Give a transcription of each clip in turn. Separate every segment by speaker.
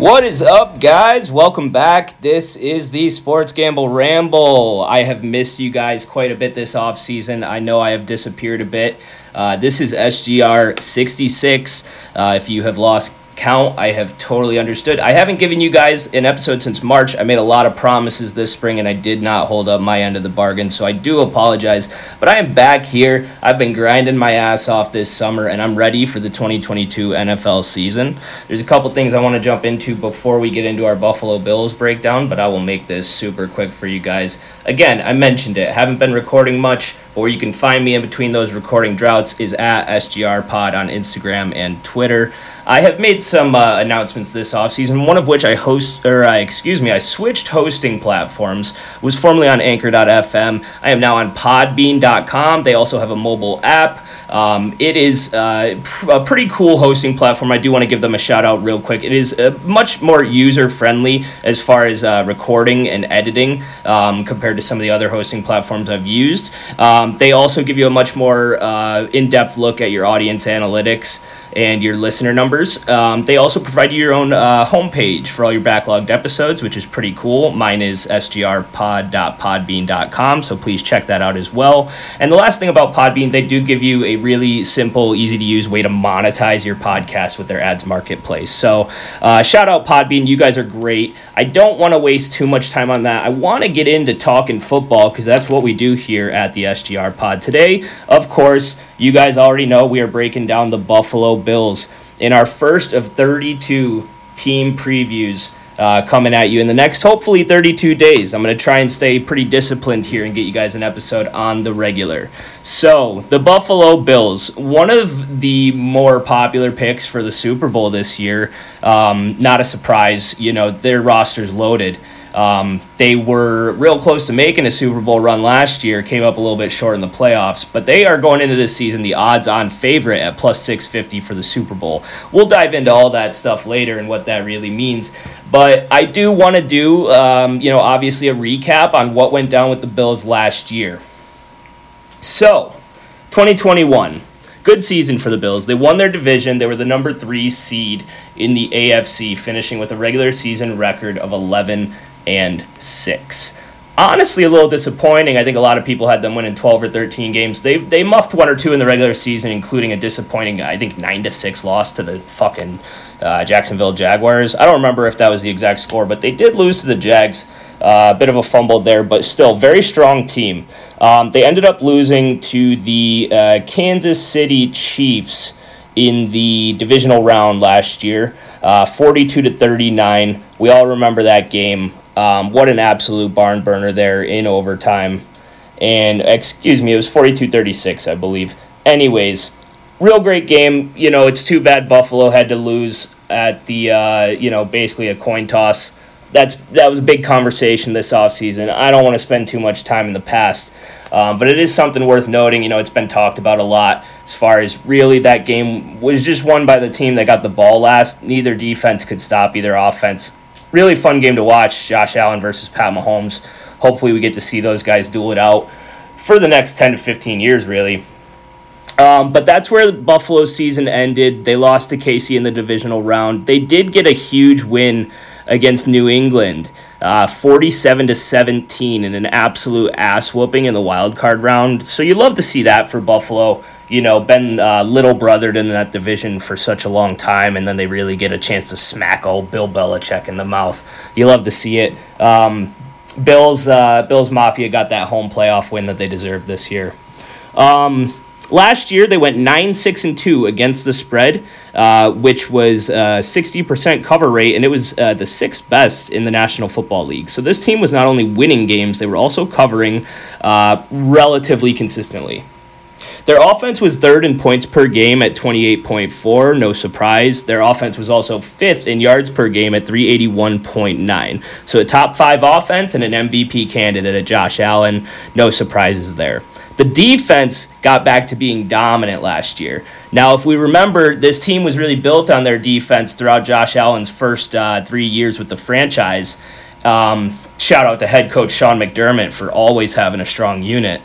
Speaker 1: What is up, guys? Welcome back. This is the Sports Gamble Ramble. I have missed you guys quite a bit this off season. I know I have disappeared a bit. Uh, this is SGR 66. Uh, if you have lost count. I have totally understood. I haven't given you guys an episode since March. I made a lot of promises this spring and I did not hold up my end of the bargain, so I do apologize. But I am back here. I've been grinding my ass off this summer and I'm ready for the 2022 NFL season. There's a couple things I want to jump into before we get into our Buffalo Bills breakdown, but I will make this super quick for you guys. Again, I mentioned it. Haven't been recording much, where you can find me in between those recording droughts is at SGR Pod on Instagram and Twitter. I have made some uh, announcements this offseason, one of which I host, or uh, excuse me, I switched hosting platforms. Was formerly on Anchor.fm. I am now on Podbean.com. They also have a mobile app. Um, it is uh, a pretty cool hosting platform. I do want to give them a shout out real quick. It is uh, much more user friendly as far as uh, recording and editing um, compared to some of the other hosting platforms I've used. Um, they also give you a much more uh, in depth look at your audience analytics and your listener numbers. Um, they also provide you your own uh, homepage for all your backlogged episodes, which is pretty cool. Mine is sgrpod.podbean.com, so please check that out as well. And the last thing about Podbean, they do give you a really simple, easy to use way to monetize your podcast with their ads marketplace. So uh, shout out Podbean, you guys are great. I don't want to waste too much time on that. I want to get into talking football because that's what we do here at the SGR Pod. Today, of course, you guys already know we are breaking down the Buffalo Bills in our first of 32 team previews uh, coming at you in the next, hopefully, 32 days. I'm going to try and stay pretty disciplined here and get you guys an episode on the regular. So, the Buffalo Bills, one of the more popular picks for the Super Bowl this year. Um, not a surprise, you know, their roster's loaded. Um, they were real close to making a Super Bowl run last year, came up a little bit short in the playoffs, but they are going into this season the odds on favorite at plus 650 for the Super Bowl. We'll dive into all that stuff later and what that really means. But I do want to do, um, you know, obviously a recap on what went down with the Bills last year. So, 2021 good season for the Bills. They won their division. They were the number three seed in the AFC, finishing with a regular season record of 11 and 6 honestly a little disappointing. I think a lot of people had them winning 12 or 13 games. They they muffed one or two in the regular season, including a disappointing, I think, 9 to 6 loss to the fucking uh, Jacksonville Jaguars. I don't remember if that was the exact score, but they did lose to the Jags. Uh, a bit of a fumble there, but still very strong team. Um, they ended up losing to the uh, Kansas City Chiefs in the divisional round last year, uh, 42 to 39. We all remember that game. Um, what an absolute barn burner there in overtime. And excuse me, it was 42 36, I believe. Anyways, real great game. You know, it's too bad Buffalo had to lose at the, uh, you know, basically a coin toss. That's that was a big conversation this offseason. I don't want to spend too much time in the past, um, but it is something worth noting. You know, it's been talked about a lot as far as really that game was just won by the team that got the ball last. Neither defense could stop either offense really fun game to watch. Josh Allen versus Pat Mahomes. Hopefully, we get to see those guys duel it out for the next 10 to 15 years, really. Um, but that's where the Buffalo season ended. They lost to KC in the divisional round. They did get a huge win against New England, uh, 47 to 17 in an absolute ass whooping in the wild card round. So you love to see that for Buffalo. You know, been uh, little brothered in that division for such a long time, and then they really get a chance to smack old Bill Belichick in the mouth. You love to see it. Um, Bills, uh, Bills Mafia got that home playoff win that they deserved this year. Um, Last year, they went 9 6 and 2 against the spread, uh, which was a 60% cover rate, and it was uh, the sixth best in the National Football League. So this team was not only winning games, they were also covering uh, relatively consistently. Their offense was third in points per game at 28.4, no surprise. Their offense was also fifth in yards per game at 381.9. So a top five offense and an MVP candidate at Josh Allen, no surprises there. The defense got back to being dominant last year. Now, if we remember, this team was really built on their defense throughout Josh Allen's first uh, three years with the franchise. Um, shout out to head coach Sean McDermott for always having a strong unit.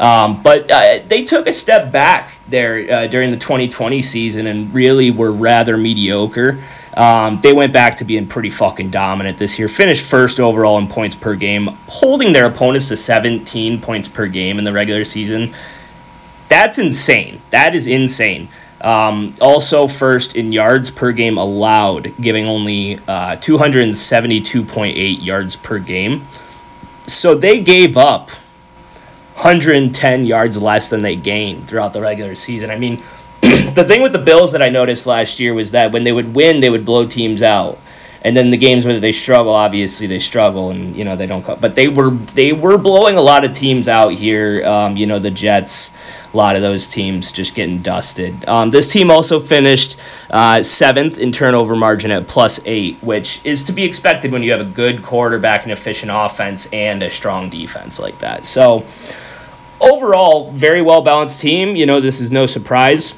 Speaker 1: Um, but uh, they took a step back there uh, during the 2020 season and really were rather mediocre. Um, they went back to being pretty fucking dominant this year. Finished first overall in points per game, holding their opponents to 17 points per game in the regular season. That's insane. That is insane. Um, also, first in yards per game allowed, giving only uh, 272.8 yards per game. So they gave up 110 yards less than they gained throughout the regular season. I mean, the thing with the Bills that I noticed last year was that when they would win, they would blow teams out. And then the games where they struggle, obviously they struggle, and you know they don't. But they were they were blowing a lot of teams out here. Um, you know the Jets, a lot of those teams just getting dusted. Um, this team also finished uh, seventh in turnover margin at plus eight, which is to be expected when you have a good quarterback, an efficient offense, and a strong defense like that. So overall, very well balanced team. You know this is no surprise.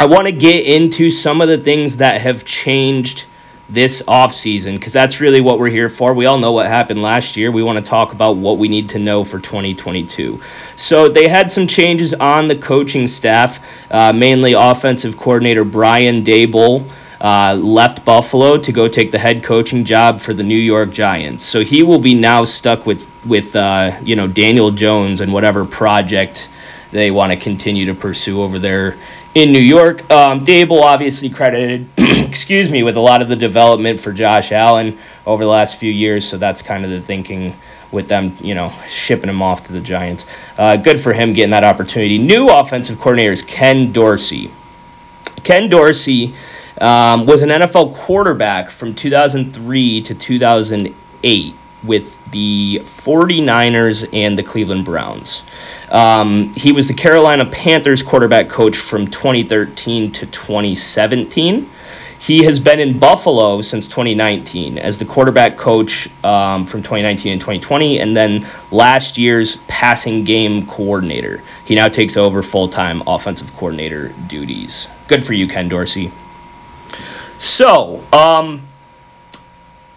Speaker 1: I want to get into some of the things that have changed this offseason because that's really what we're here for. We all know what happened last year. We want to talk about what we need to know for 2022. So they had some changes on the coaching staff, uh, mainly offensive coordinator Brian Daboll. Uh, left Buffalo to go take the head coaching job for the New York Giants. So he will be now stuck with with uh, you know Daniel Jones and whatever project they want to continue to pursue over there in New York. Um, Daboll obviously credited, excuse me, with a lot of the development for Josh Allen over the last few years. So that's kind of the thinking with them, you know, shipping him off to the Giants. Uh, good for him getting that opportunity. New offensive coordinator is Ken Dorsey. Ken Dorsey um, was an NFL quarterback from 2003 to 2008 with the 49ers and the Cleveland Browns. Um, he was the Carolina Panthers quarterback coach from 2013 to 2017. He has been in Buffalo since 2019 as the quarterback coach um, from 2019 and 2020, and then last year's passing game coordinator. He now takes over full time offensive coordinator duties. Good for you, Ken Dorsey. So, um,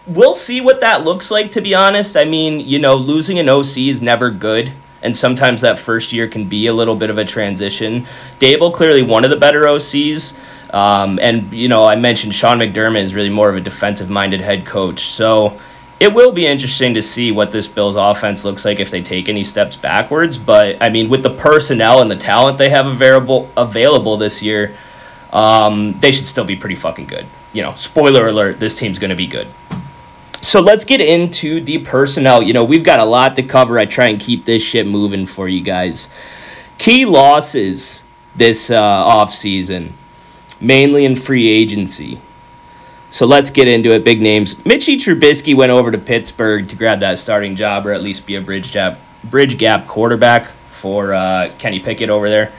Speaker 1: we'll see what that looks like, to be honest. I mean, you know, losing an OC is never good. And sometimes that first year can be a little bit of a transition. Daboll, clearly one of the better OCs. Um, and, you know, I mentioned Sean McDermott is really more of a defensive minded head coach. So it will be interesting to see what this Bills offense looks like if they take any steps backwards. But, I mean, with the personnel and the talent they have available, available this year, um, they should still be pretty fucking good. You know, spoiler alert, this team's going to be good so let's get into the personnel. You know, we've got a lot to cover. I try and keep this shit moving for you guys. Key losses this uh, off season, mainly in free agency. So let's get into it. Big names. Mitchie Trubisky went over to Pittsburgh to grab that starting job, or at least be a bridge gap bridge gap quarterback for uh, Kenny Pickett over there.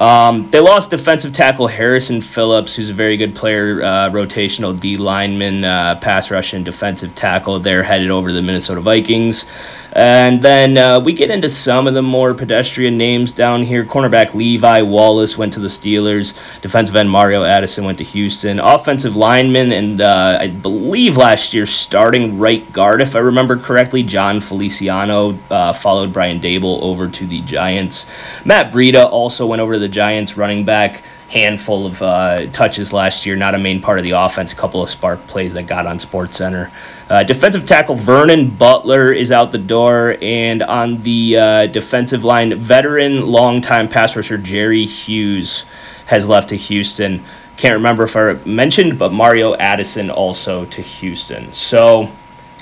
Speaker 1: Um, they lost defensive tackle Harrison Phillips, who's a very good player, uh, rotational D lineman, uh, pass rush and defensive tackle. They're headed over to the Minnesota Vikings. And then uh, we get into some of the more pedestrian names down here. Cornerback Levi Wallace went to the Steelers. Defensive end Mario Addison went to Houston. Offensive lineman, and uh, I believe last year starting right guard, if I remember correctly, Jon Feliciano uh, followed Brian Daboll over to the Giants. Matt Breida also went over to the Giants running back handful of uh, touches last year, not a main part of the offense, a couple of spark plays that got on Sports Center. Uh, defensive tackle Vernon Butler is out the door, and on the uh, defensive line, veteran longtime pass rusher Jerry Hughes has left to Houston. Can't remember if I mentioned, but Mario Addison also to Houston. So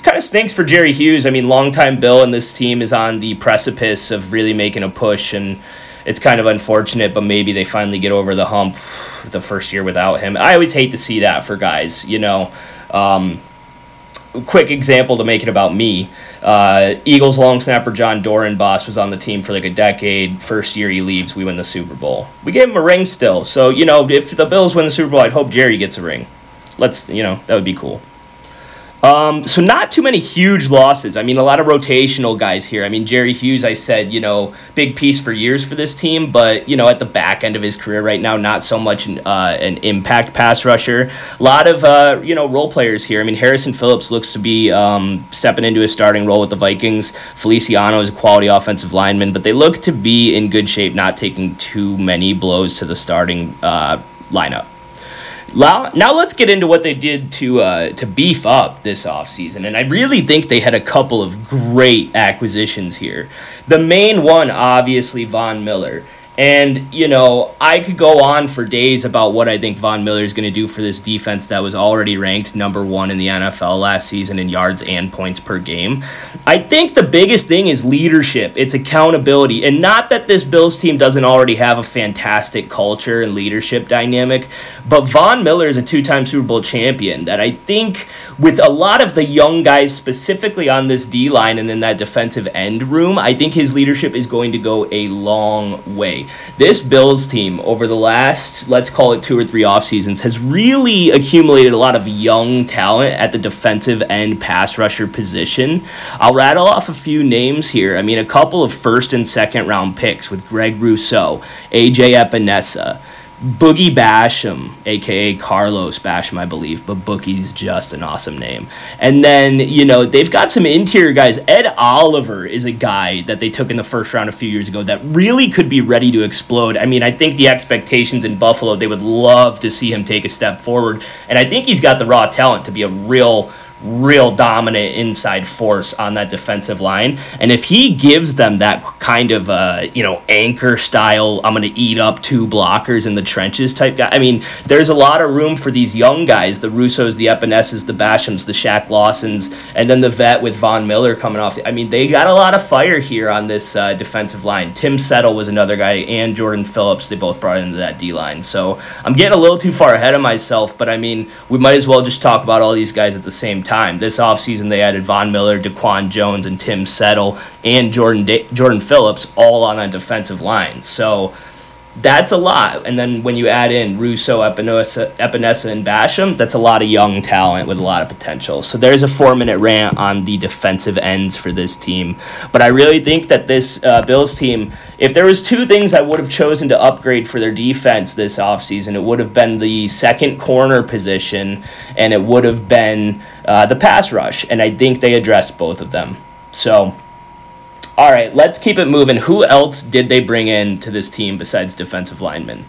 Speaker 1: kind of stinks for Jerry Hughes. I mean, longtime Bill and this team is on the precipice of really making a push and it's kind of unfortunate, but maybe they finally get over the hump the first year without him. I always hate to see that for guys, you know. Um, quick example to make it about me uh, Eagles long snapper Jon Dorenbos was on the team for like a decade. First year he leaves, we win the Super Bowl. We gave him a ring still. So, you know, if the Bills win the Super Bowl, I'd hope Jerry gets a ring. Let's, you know, that would be cool. Um, so not too many huge losses. I mean, a lot of rotational guys here. I mean, Jerry Hughes, I said, you know, big piece for years for this team, but you know, at the back end of his career right now, not so much an, uh, an impact pass rusher. A lot of uh, you know role players here. I mean, Harrison Phillips looks to be um, stepping into a starting role with the Vikings. Feliciano is a quality offensive lineman, but they look to be in good shape, not taking too many blows to the starting uh, lineup. Now let's get into what they did to uh, to beef up this offseason. And I really think they had a couple of great acquisitions here. The main one, obviously, Von Miller. And, you know, I could go on for days about what I think Von Miller is going to do for this defense that was already ranked number one in the NFL last season in yards and points per game. I think the biggest thing is leadership, it's accountability. And not that this Bills team doesn't already have a fantastic culture and leadership dynamic, but Von Miller is a two time Super Bowl champion that I think with a lot of the young guys, specifically on this D line and in that defensive end room, I think his leadership is going to go a long way. This Bills team over the last, let's call it two or three off seasons, has really accumulated a lot of young talent at the defensive end pass rusher position. I'll rattle off a few names here. I mean, a couple of first and second round picks with Greg Rousseau, AJ Epenesa. Boogie Basham, aka Carlos Basham, I believe, but Boogie's just an awesome name. And then, you know, they've got some interior guys. Ed Oliver is a guy that they took in the first round a few years ago that really could be ready to explode. I mean, I think the expectations in Buffalo, they would love to see him take a step forward. And I think he's got the raw talent to be a real real dominant inside force on that defensive line. And if he gives them that kind of uh, you know anchor style, I'm going to eat up two blockers in the trenches type guy. I mean, there's a lot of room for these young guys, the Rousseaus, the Epenesas, the Bashams, the Shaq Lawsons, and then the vet with Von Miller coming off. I mean, they got a lot of fire here on this uh, defensive line. Tim Settle was another guy, and Jordan Phillips. They both brought into that D line. So I'm getting a little too far ahead of myself, but I mean, we might as well just talk about all these guys at the same time time. This offseason, they added Von Miller, Daquan Jones, and Tim Settle, and Jordan da- Jordan Phillips all on a defensive line. So that's a lot. And then when you add in Rousseau, Epenesa, Epenesa, and Basham, that's a lot of young talent with a lot of potential. So there's a four minute rant on the defensive ends for this team. But I really think that this uh, Bills team, if there was two things I would have chosen to upgrade for their defense this offseason, it would have been the second corner position and it would have been uh, the pass rush. And I think they addressed both of them. So all right, let's keep it moving. Who else did they bring in to this team besides defensive linemen?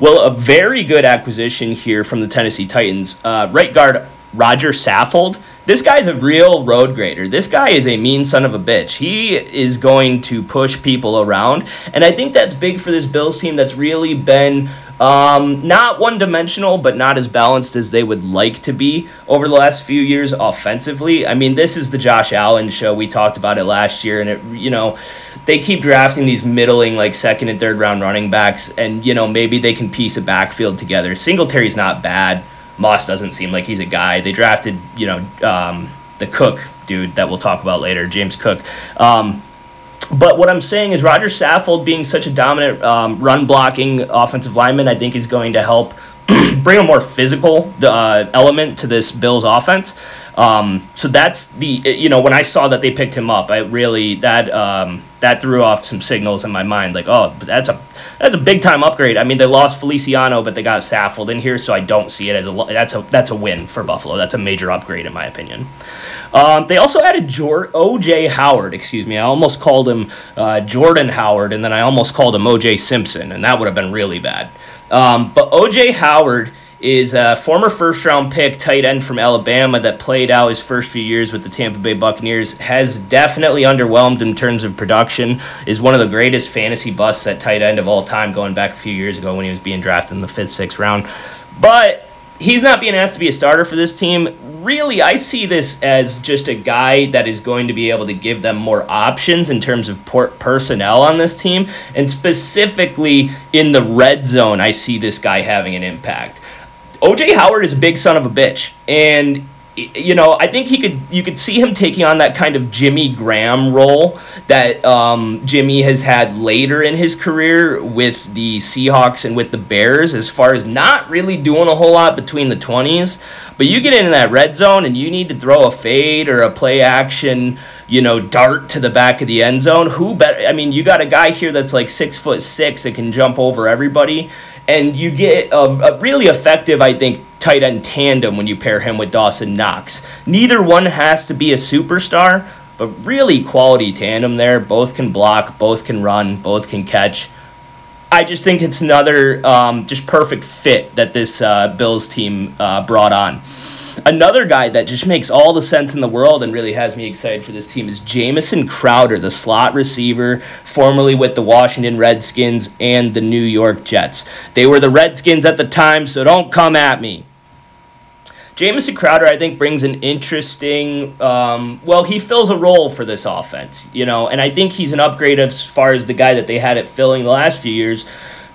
Speaker 1: Well, a very good acquisition here from the Tennessee Titans. Uh, right guard Roger Saffold. This guy's a real road grader. This guy is a mean son of a bitch. He is going to push people around. And I think that's big for this Bills team that's really been um, not one dimensional, but not as balanced as they would like to be over the last few years offensively. I mean, this is the Josh Allen show. We talked about it last year, and it, you know, they keep drafting these middling, like second and third round running backs, and, you know, maybe they can piece a backfield together. Singletary's not bad. Moss doesn't seem like he's a guy. They drafted, you know, um, the Cook dude that we'll talk about later, James Cook. Um, but what I'm saying is Roger Saffold being such a dominant um, run blocking offensive lineman, I think is going to help bring a more physical uh, element to this Bills offense. Um, so that's the you know when I saw that they picked him up, I really that um, that threw off some signals in my mind like oh that's a that's a big time upgrade. I mean they lost Feliciano but they got Saffold in here, so I don't see it as a that's a that's a win for Buffalo. That's a major upgrade in my opinion. Um, they also added Jor- O.J. Howard. Excuse me, I almost called him uh, Jordan Howard, and then I almost called him O.J. Simpson, and that would have been really bad. Um, but O.J. Howard is a former first round pick tight end from Alabama that played out his first few years with the Tampa Bay Buccaneers. Has definitely underwhelmed in terms of production. Is one of the greatest fantasy busts at tight end of all time, going back a few years ago when he was being drafted in the fifth, sixth round. But he's not being asked to be a starter for this team. Really, I see this as just a guy that is going to be able to give them more options in terms of port personnel on this team. And specifically in the red zone, I see this guy having an impact. OJ Howard is a big son of a bitch. And you know, I think he could. You could see him taking on that kind of Jimmy Graham role that um, Jimmy has had later in his career with the Seahawks and with the Bears, as far as not really doing a whole lot between the twenties. But you get into that red zone and you need to throw a fade or a play action, you know, dart to the back of the end zone. Who better? I mean, you got a guy here that's like six foot six that can jump over everybody, and you get a, a really effective, I think tight end tandem when you pair him with Dawson Knox. Neither one has to be a superstar, but really quality tandem there. Both can block, both can run, both can catch. I just think it's another um, just perfect fit that this uh, Bills team uh, brought on. Another guy that just makes all the sense in the world and really has me excited for this team is Jamison Crowder, the slot receiver, formerly with the Washington Redskins and the New York Jets. They were the Redskins at the time, so don't come at me. Jamison Crowder, I think, brings an interesting. Um, well, he fills a role for this offense, you know, and I think he's an upgrade as far as the guy that they had it filling the last few years.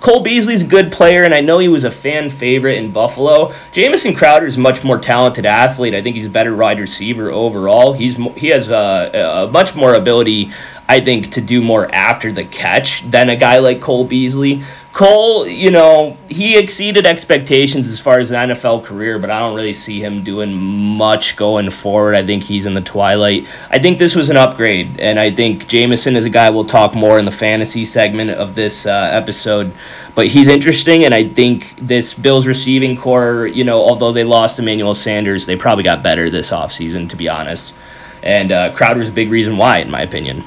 Speaker 1: Cole Beasley's a good player, and I know he was a fan favorite in Buffalo. Jamison Crowder is a much more talented athlete. I think he's a better wide receiver overall. He's he has a, a much more ability, I think, to do more after the catch than a guy like Cole Beasley. Cole, you know, he exceeded expectations as far as an NFL career, but I don't really see him doing much going forward. I think he's in the twilight. I think this was an upgrade, and I think Jamison is a guy we'll talk more in the fantasy segment of this uh, episode. But he's interesting, and I think this Bills receiving corps, you know, although they lost Emmanuel Sanders, they probably got better this offseason, to be honest. And uh, Crowder's a big reason why, in my opinion.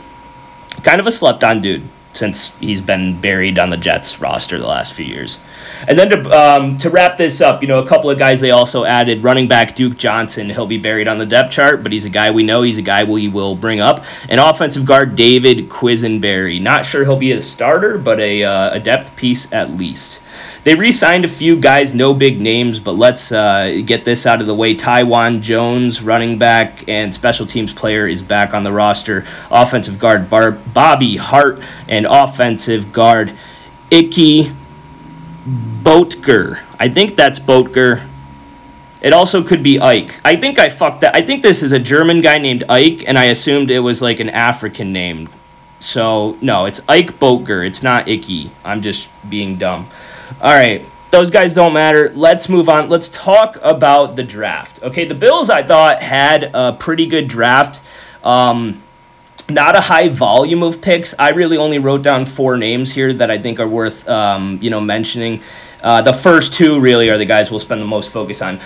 Speaker 1: Kind of a slept on dude since he's been buried on the Jets roster the last few years. And then to um, to wrap this up, you know, a couple of guys they also added running back Duke Johnson. He'll be buried on the depth chart, but he's a guy we know. He's a guy we will bring up. And offensive guard David Quisenberry. Not sure he'll be a starter, but a, uh, a depth piece at least. They re signed a few guys, no big names, but let's uh, get this out of the way. Taiwan Jones, running back and special teams player, is back on the roster. Offensive guard Bar- Bobby Hart and offensive guard Icky Boettger. I think that's Boettger. It also could be Ike. I think I fucked that. I think this is a German guy named Ike, and I assumed it was like an African name. So, no, it's Ike Boettger. It's not Icky. I'm just being dumb. All right. Those guys don't matter. Let's move on. Let's talk about the draft. Okay, the Bills, I thought, had a pretty good draft. Um, not a high volume of picks. I really only wrote down four names here that I think are worth, um, you know, mentioning. Uh, the first two really are the guys we'll spend the most focus on.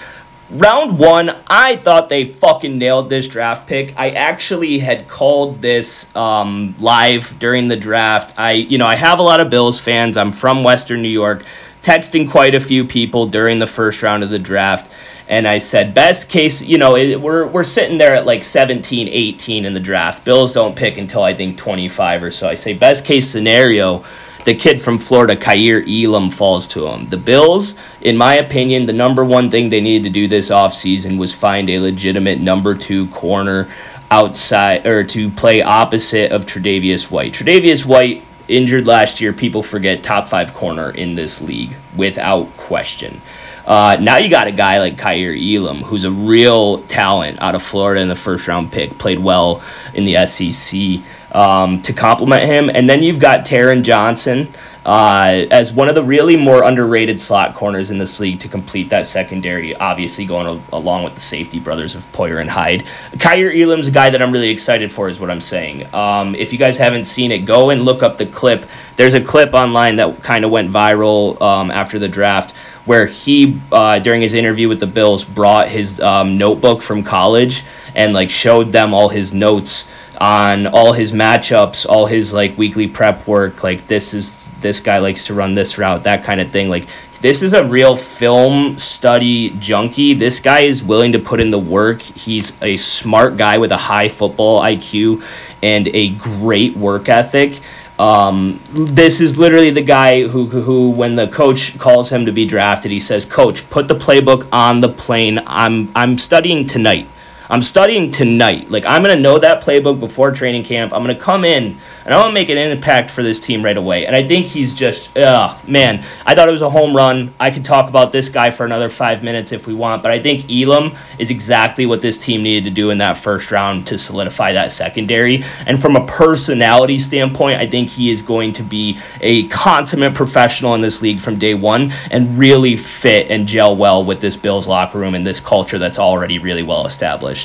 Speaker 1: Round one, I thought they fucking nailed this draft pick. I actually had called this um, live during the draft. I, you know, I have a lot of Bills fans. I'm from Western New York, texting quite a few people during the first round of the draft. And I said, best case, you know, it, we're, we're sitting there at like 17, 18 in the draft. Bills don't pick until I think 25 or so. I say, best case scenario, the kid from Florida, Kaiir Elam, falls to him. The Bills, in my opinion, the number one thing they needed to do this offseason was find a legitimate number two corner outside or to play opposite of Tre'Davious White. Tre'Davious White injured last year, people forget top five corner in this league without question. Uh, now you got a guy like Kaiir Elam, who's a real talent out of Florida in the first round pick, played well in the SEC um, to complement him. And then you've got Taron Johnson uh, as one of the really more underrated slot corners in this league to complete that secondary, obviously going a- along with the safety brothers of Poyer and Hyde. Kaiir Elam's a guy that I'm really excited for, is what I'm saying. Um, if you guys haven't seen it, go and look up the clip. There's a clip online that kind of went viral um, after the draft where he, uh, during his interview with the Bills, brought his um, notebook from college and like showed them all his notes on all his matchups, all his like weekly prep work. Like this is this guy likes to run this route, that kind of thing. Like this is a real film study junkie. This guy is willing to put in the work. He's a smart guy with a high football IQ and a great work ethic. Um, this is literally the guy who, who, when the coach calls him to be drafted, he says, "Coach, put the playbook on the plane. I'm, I'm studying tonight." I'm studying tonight. Like I'm gonna know that playbook before training camp. I'm gonna come in and I'm gonna make an impact for this team right away. And I think he's just, ugh, man. I thought it was a home run. I could talk about this guy for another five minutes if we want, but I think Elam is exactly what this team needed to do in that first round to solidify that secondary. And from a personality standpoint, I think he is going to be a consummate professional in this league from day one and really fit and gel well with this Bills locker room and this culture that's already really well established.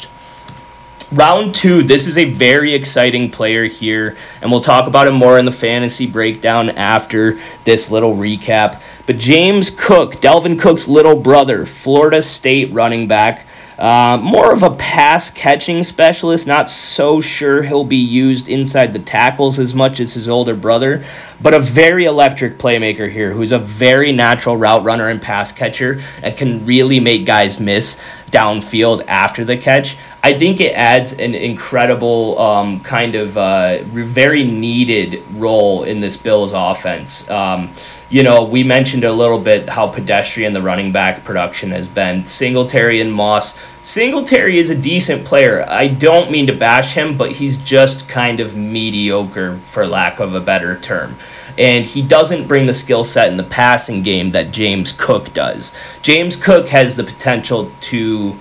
Speaker 1: Round two, this is a very exciting player here, and we'll talk about him more in the fantasy breakdown after this little recap. But James Cook, Dalvin Cook's little brother, Florida State running back, uh, more of a pass catching specialist, not so sure he'll be used inside the tackles as much as his older brother, but a very electric playmaker here who's a very natural route runner and pass catcher and can really make guys miss downfield after the catch. I think it adds an incredible um, kind of uh, very needed role in this Bills offense. Um, you know, we mentioned a little bit how pedestrian the running back production has been. Singletary and Moss. Singletary is a decent player. I don't mean to bash him, but he's just kind of mediocre, for lack of a better term. And he doesn't bring the skill set in the passing game that James Cook does. James Cook has the potential to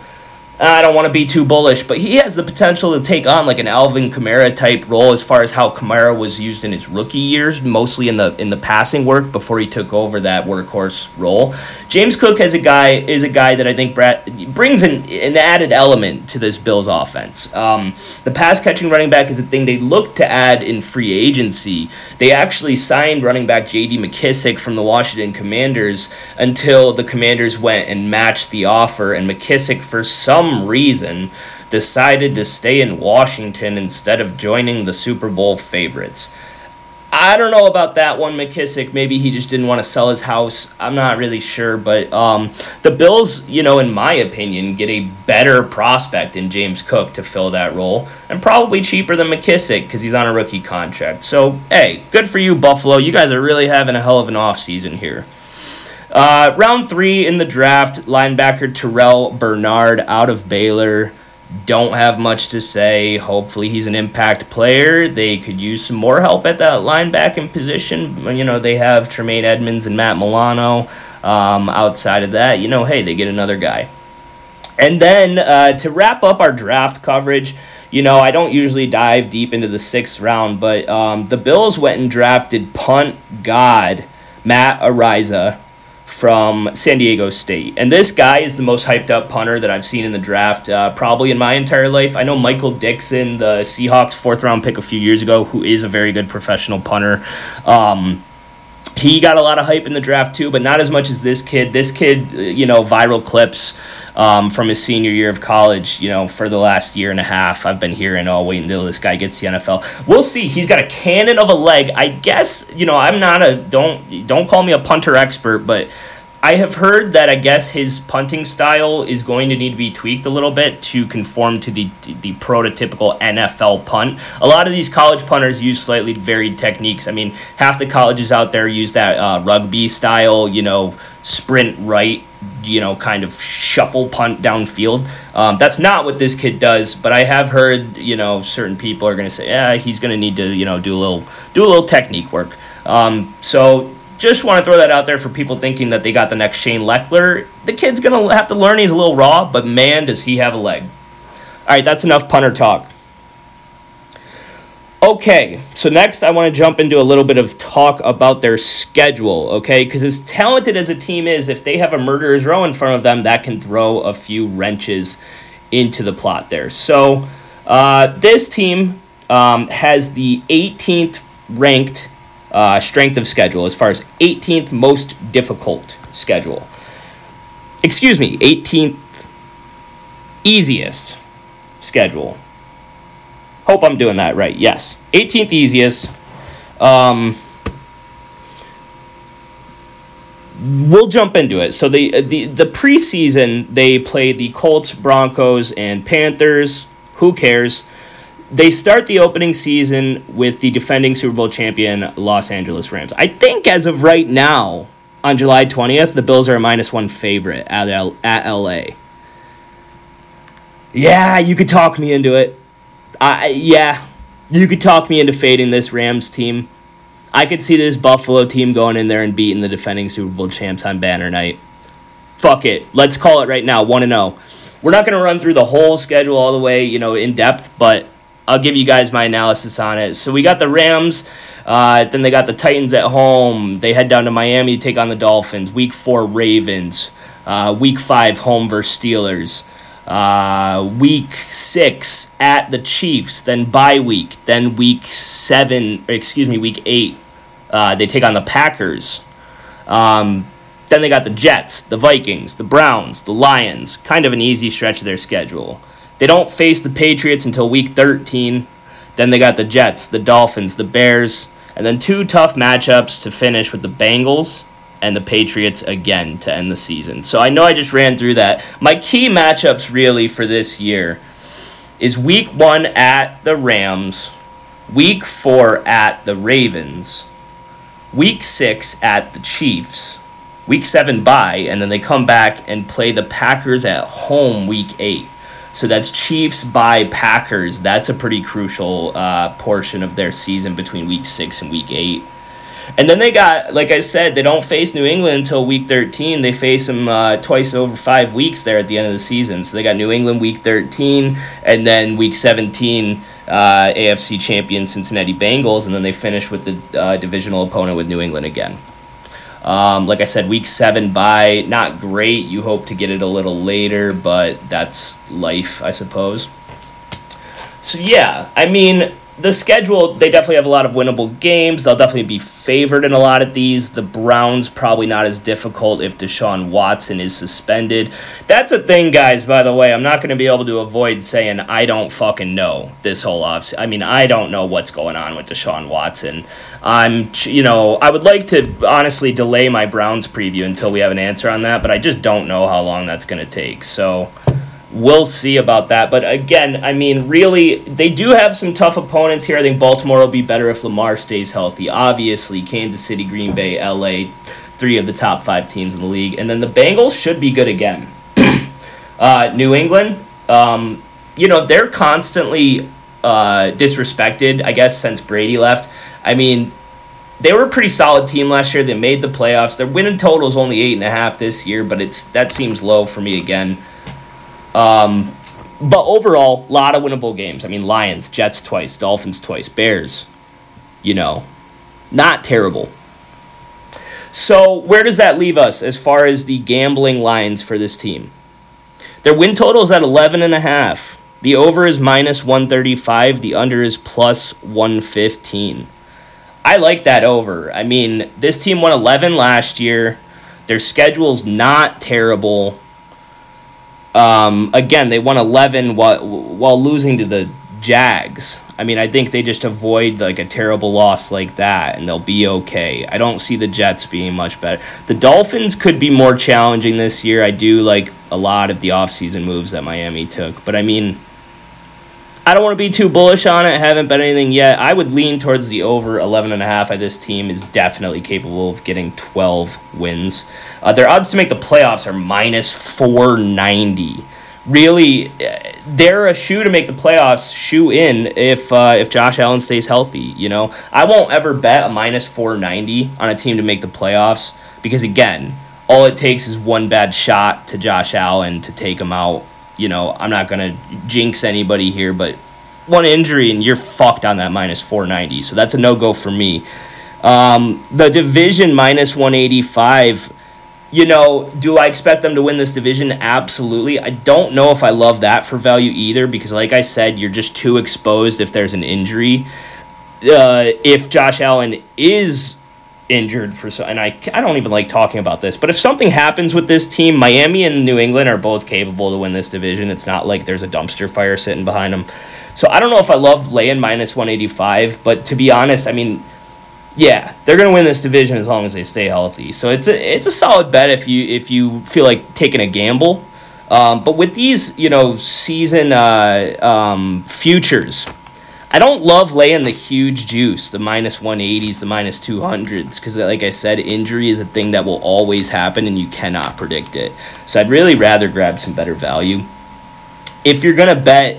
Speaker 1: I don't want to be too bullish, but he has the potential to take on like an Alvin Kamara type role as far as how Kamara was used in his rookie years, mostly in the in the passing work before he took over that workhorse role. James Cook as a guy is a guy that I think Brad brings an, an added element to this Bills offense. Um, the pass catching running back is a thing they look to add in free agency. They actually signed running back J.D. McKissic from the Washington Commanders until the Commanders went and matched the offer, and McKissic for some some reason, decided to stay in Washington instead of joining the Super Bowl favorites. I don't know about that one, McKissic. Maybe he just didn't want to sell his house. I'm not really sure. But um, the Bills, you know, in my opinion, get a better prospect in James Cook to fill that role and probably cheaper than McKissic because he's on a rookie contract. So, hey, good for you, Buffalo. You guys are really having a hell of an offseason here. Uh, round three in the draft, linebacker Terrel Bernard out of Baylor. Don't have much to say. Hopefully, he's an impact player. They could use some more help at that linebacking position. You know, they have Tremaine Edmunds and Matt Milano. Um, outside of that, you know, hey, they get another guy. And then uh, to wrap up our draft coverage, you know, I don't usually dive deep into the sixth round, but um, the Bills went and drafted punt god Matt Araiza from San Diego State. And this guy is the most hyped up punter that I've seen in the draft, uh, probably in my entire life. I know Michael Dickson, the Seahawks fourth round pick a few years ago, who is a very good professional punter. Um, he got a lot of hype in the draft too, but not as much as this kid. This kid, you know, viral clips um, from his senior year of college. You know, for the last year and a half, I've been hearing, "Oh, wait until this guy gets the NFL." We'll see. He's got a cannon of a leg. I guess you know I'm not a don't don't call me a punter expert, but I have heard that I guess his punting style is going to need to be tweaked a little bit to conform to the the prototypical NFL punt. A lot of these college punters use slightly varied techniques. I mean, half the colleges out there use that uh, rugby style, you know, sprint right, you know, kind of shuffle punt downfield. Um, that's not what this kid does, but I have heard, you know, certain people are going to say, yeah, he's going to need to, you know, do a little do a little technique work. Um, so just want to throw that out there for people thinking that they got the next Shane Lechler. The kid's going to have to learn he's a little raw, but man, does he have a leg. All right, that's enough punter talk. Okay, so next I want to jump into a little bit of talk about their schedule, okay? Because as talented as a team is, if they have a murderer's row in front of them, that can throw a few wrenches into the plot there. So uh, this team um, has the 18th ranked uh, strength of schedule as far as 18th most difficult schedule. Excuse me, 18th easiest schedule. Hope I'm doing that right. Yes, 18th easiest. Um, we'll jump into it. So the the the preseason they play the Colts, Broncos, and Panthers. Who cares? They start the opening season with the defending Super Bowl champion Los Angeles Rams. I think as of right now, on July 20th, the Bills are a minus one favorite at, L- at LA. Yeah, you could talk me into it. I yeah, you could talk me into fading this Rams team. I could see this Buffalo team going in there and beating the defending Super Bowl champs on banner night. Fuck it. Let's call it right now, 1 0. We're not going to run through the whole schedule all the way, you know, in depth, but I'll give you guys my analysis on it. So we got the Rams, uh, then they got the Titans at home. They head down to Miami to take on the Dolphins. Week four, Ravens. Uh, week five, home versus Steelers. Uh, week six at the Chiefs, then bye week, then week seven, excuse me, week eight, uh, they take on the Packers. Um, then they got the Jets, the Vikings, the Browns, the Lions. Kind of an easy stretch of their schedule. They don't face the Patriots until week 13. Then they got the Jets, the Dolphins, the Bears, and then two tough matchups to finish with the Bengals and the Patriots again to end the season. So I know I just ran through that. My key matchups really for this year is week one at the Rams, week four at the Ravens, week six at the Chiefs, week seven bye, and then they come back and play the Packers at home week eight. So that's Chiefs by Packers. That's a pretty crucial uh, portion of their season between week six and week eight. And then they got, like I said, they don't face New England until week 13. They face them uh, twice over five weeks there at the end of the season. So they got New England week 13, and then week 17, uh, AFC champion Cincinnati Bengals, and then they finish with the uh, divisional opponent with New England again. Um, like I said, week seven bye, not great. You hope to get it a little later, but that's life, I suppose. So, yeah, I mean, the schedule, they definitely have a lot of winnable games. They'll definitely be favored in a lot of these. The Browns probably not as difficult if Deshaun Watson is suspended. That's a thing, guys, by the way. I'm not going to be able to avoid saying I don't fucking know this whole off. I mean, I don't know what's going on with Deshaun Watson. I'm, you know, I would like to honestly delay my Browns preview until we have an answer on that, but I just don't know how long that's going to take. So we'll see about that. But again, I mean, really, they do have some tough opponents here. I think Baltimore will be better if Lamar stays healthy. Obviously, Kansas City, Green Bay, LA, three of the top five teams in the league. And then the Bengals should be good again. uh, New England, um, you know, they're constantly uh, disrespected, I guess, since Brady left. I mean, they were a pretty solid team last year. They made the playoffs. Their winning total is only eight and a half this year, but it's that seems low for me again. Um, but overall, a lot of winnable games. I mean, Lions, Jets twice, Dolphins twice, Bears. You know, not terrible. So, where does that leave us as far as the gambling lines for this team? Their win total is at 11 and a half. The over is minus 135, the under is plus 115. I like that over. I mean, this team won 11 last year. Their schedule's not terrible. Um, again, they won 11 while, while losing to the Jags. I mean, I think they just avoid like a terrible loss like that and they'll be okay. I don't see the Jets being much better. The Dolphins could be more challenging this year. I do like a lot of the offseason moves that Miami took, but I mean, I don't want to be too bullish on it. I haven't bet anything yet. I would lean towards the over 11 and a half. This team is definitely capable of getting 12 wins. Uh, their odds to make the playoffs are minus 490. Really, they're a shoe to make the playoffs. Shoe in if uh, if Josh Allen stays healthy. You know, I won't ever bet a minus 490 on a team to make the playoffs because again, all it takes is one bad shot to Josh Allen to take him out you know, I'm not going to jinx anybody here, but one injury and you're fucked on that minus 490. So that's a no go for me. Um, the division minus 185. You know, do I expect them to win this division? Absolutely. I don't know if I love that for value either because, like I said, you're just too exposed if there's an injury. Uh, if Josh Allen is injured for so and I, I don't even like talking about this but if something happens with this team miami and new england are both capable to win this division. It's not like there's a dumpster fire sitting behind them so i don't know if i love laying minus 185 but to be honest i mean yeah they're going to win this division as long as they stay healthy. So it's a it's a solid bet if you if you feel like taking a gamble. Um, but with these you know season uh, um, futures I don't love laying the huge juice, the minus 180s, the minus 200s, because, like I said, injury is a thing that will always happen and you cannot predict it. So I'd really rather grab some better value. if you're gonna bet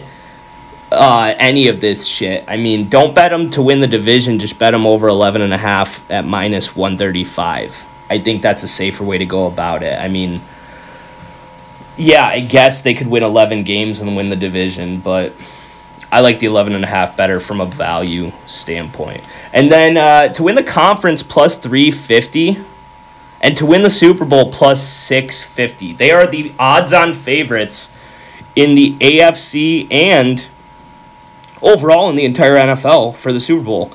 Speaker 1: uh, any of this shit, I mean, don't bet them to win the division. Just bet them over 11 and a half at minus 135. I think that's a safer way to go about it. I mean, yeah, I guess they could win 11 games and win the division, but I like the 11 and a half better from a value standpoint. And then uh, to win the conference plus 350 and to win the Super Bowl plus 650. They are the odds on favorites in the AFC and overall in the entire NFL for the Super Bowl.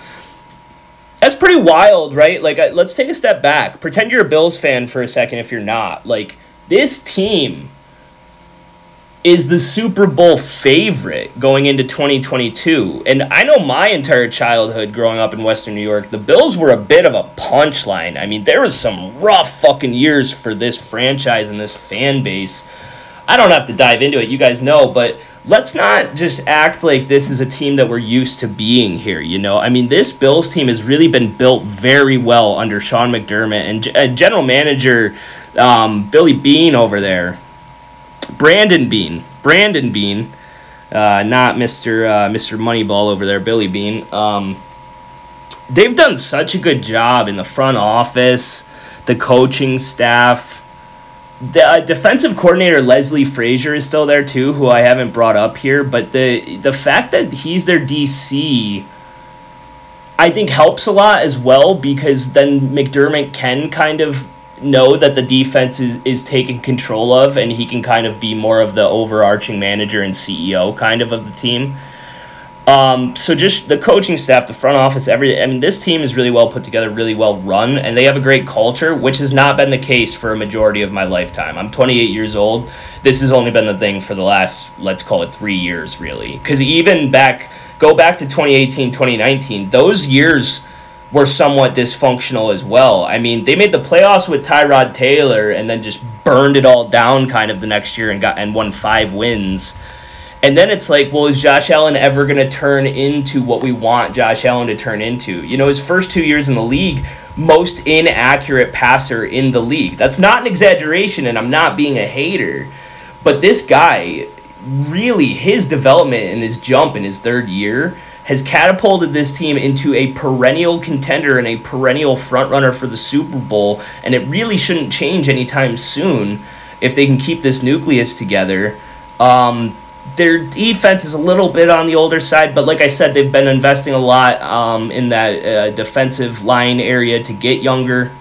Speaker 1: That's pretty wild, right? Like, let's take a step back. Pretend you're a Bills fan for a second if you're not. Like, this team is the Super Bowl favorite going into 2022. And I know my entire childhood growing up in Western New York, the Bills were a bit of a punchline. I mean, there was some rough fucking years for this franchise and this fan base. I don't have to dive into it, you guys know, but let's not just act like this is a team that we're used to being here, you know? I mean, this Bills team has really been built very well under Sean McDermott and uh, general manager um, Billy Beane over there Brandon Beane. Brandon Beane. uh, not Mister uh, Mister Moneyball over there, Billy Beane. Um, they've done such a good job in the front office, the coaching staff. The uh, defensive coordinator Leslie Frazier is still there too, who I haven't brought up here. But the the fact that he's their DC, I think helps a lot as well because then McDermott can kind of know that the defense is, is taken control of and he can kind of be more of the overarching manager and CEO kind of of the team. Um, so just the coaching staff, the front office, every I mean this team is really well put together, really well run, and they have a great culture, which has not been the case for a majority of my lifetime. I'm 28 years old. This has only been the thing for the last let's call it 3 years really. Cuz even back go back to 2018, 2019, those years were somewhat dysfunctional as well. I mean, they made the playoffs with Tyrod Taylor and then just burned it all down kind of the next year and got and won five wins. And then it's like, well, is Josh Allen ever going to turn into what we want Josh Allen to turn into? You know, his first two years in the league, most inaccurate passer in the league. That's not an exaggeration, and I'm not being a hater. But this guy, really, his development and his jump in his third year has catapulted this team into a perennial contender and a perennial frontrunner for the Super Bowl, and it really shouldn't change anytime soon if they can keep this nucleus together. Um, their defense is a little bit on the older side, but like I said, they've been investing a lot um, in that uh, defensive line area to get younger.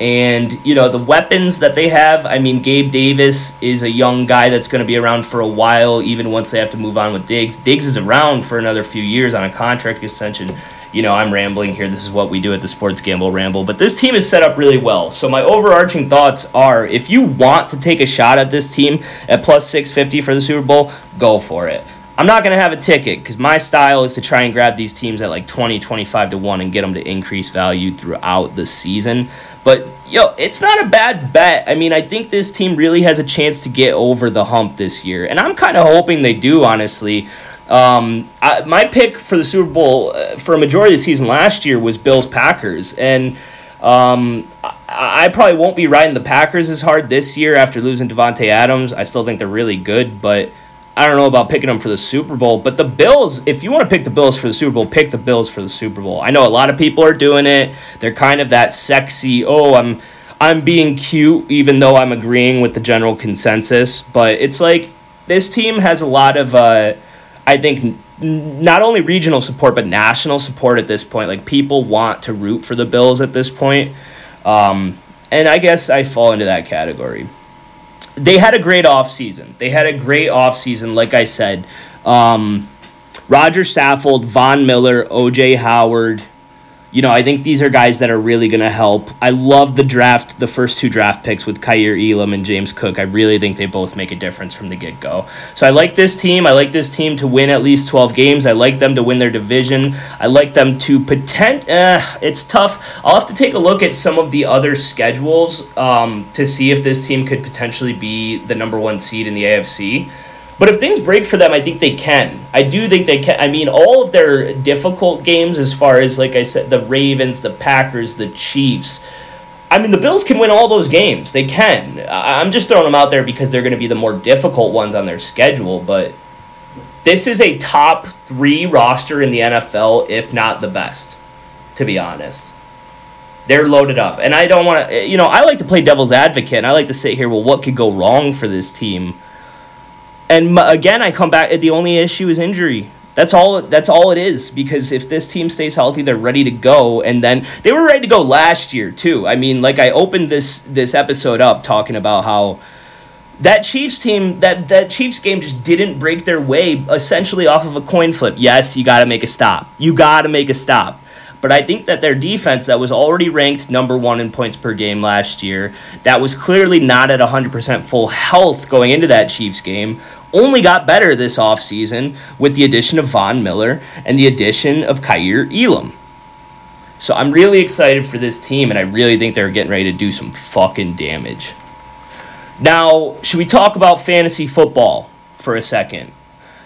Speaker 1: And, you know, the weapons that they have, I mean, Gabe Davis is a young guy that's going to be around for a while, even once they have to move on with Diggs. Diggs is around for another few years on a contract extension. You know, I'm rambling here. This is what we do at the Sports Gamble Ramble. But this team is set up really well. So, my overarching thoughts are if you want to take a shot at this team at plus 650 for the Super Bowl, go for it. I'm not going to have a ticket because my style is to try and grab these teams at like 20, 25 to 1 and get them to increase value throughout the season. But, yo, it's not a bad bet. I mean, I think this team really has a chance to get over the hump this year. And I'm kind of hoping they do, honestly. Um, I, my pick for the Super Bowl uh, for a majority of the season last year was Bills Packers. And. Um, I, I probably won't be riding the Packers as hard this year after losing Davante Adams. I still think they're really good, but I don't know about picking them for the Super Bowl, but the Bills, if you want to pick the Bills for the Super Bowl, pick the Bills for the Super Bowl. I know a lot of people are doing it. They're kind of that sexy, oh, I'm I'm being cute even though I'm agreeing with the general consensus, but it's like this team has a lot of uh, I think not only regional support but national support at this point. Like people want to root for the Bills at this point. Um, and I guess I fall into that category they had a great offseason. They had a great offseason, like I said. Um, Rodger Saffold, Von Miller, OJ Howard, you know, I think these are guys that are really going to help. I love the draft, the first two draft picks with Kaiir Elam and James Cook. I really think they both make a difference from the get go. So I like this team. I like this team to win at least 12 games. I like them to win their division. I like them to potent. Uh, it's tough. I'll have to take a look at some of the other schedules um, to see if this team could potentially be the number one seed in the AFC. But if things break for them, I think they can. I do think they can. I mean, all of their difficult games, as far as, like I said, the Ravens, the Packers, the Chiefs, I mean, the Bills can win all those games. They can. I'm just throwing them out there because they're going to be the more difficult ones on their schedule. But this is a top three roster in the NFL, if not the best, to be honest. They're loaded up. And I don't want to, you know, I like to play devil's advocate. And I like to sit here, well, what could go wrong for this team? And again, I come back, the only issue is injury. That's all. That's all it is. Because if this team stays healthy, they're ready to go. And then they were ready to go last year too. I mean, like I opened this this episode up talking about how that Chiefs team, that that Chiefs game just didn't break their way essentially off of a coin flip. Yes, you got to make a stop. You got to make a stop. But I think that their defense, that was already ranked number one in points per game last year, that was clearly not at 100% full health going into that Chiefs game, only got better this offseason with the addition of Von Miller and the addition of Kaiir Elam. So I'm really excited for this team, and I really think they're getting ready to do some fucking damage. Now, should we talk about fantasy football for a second?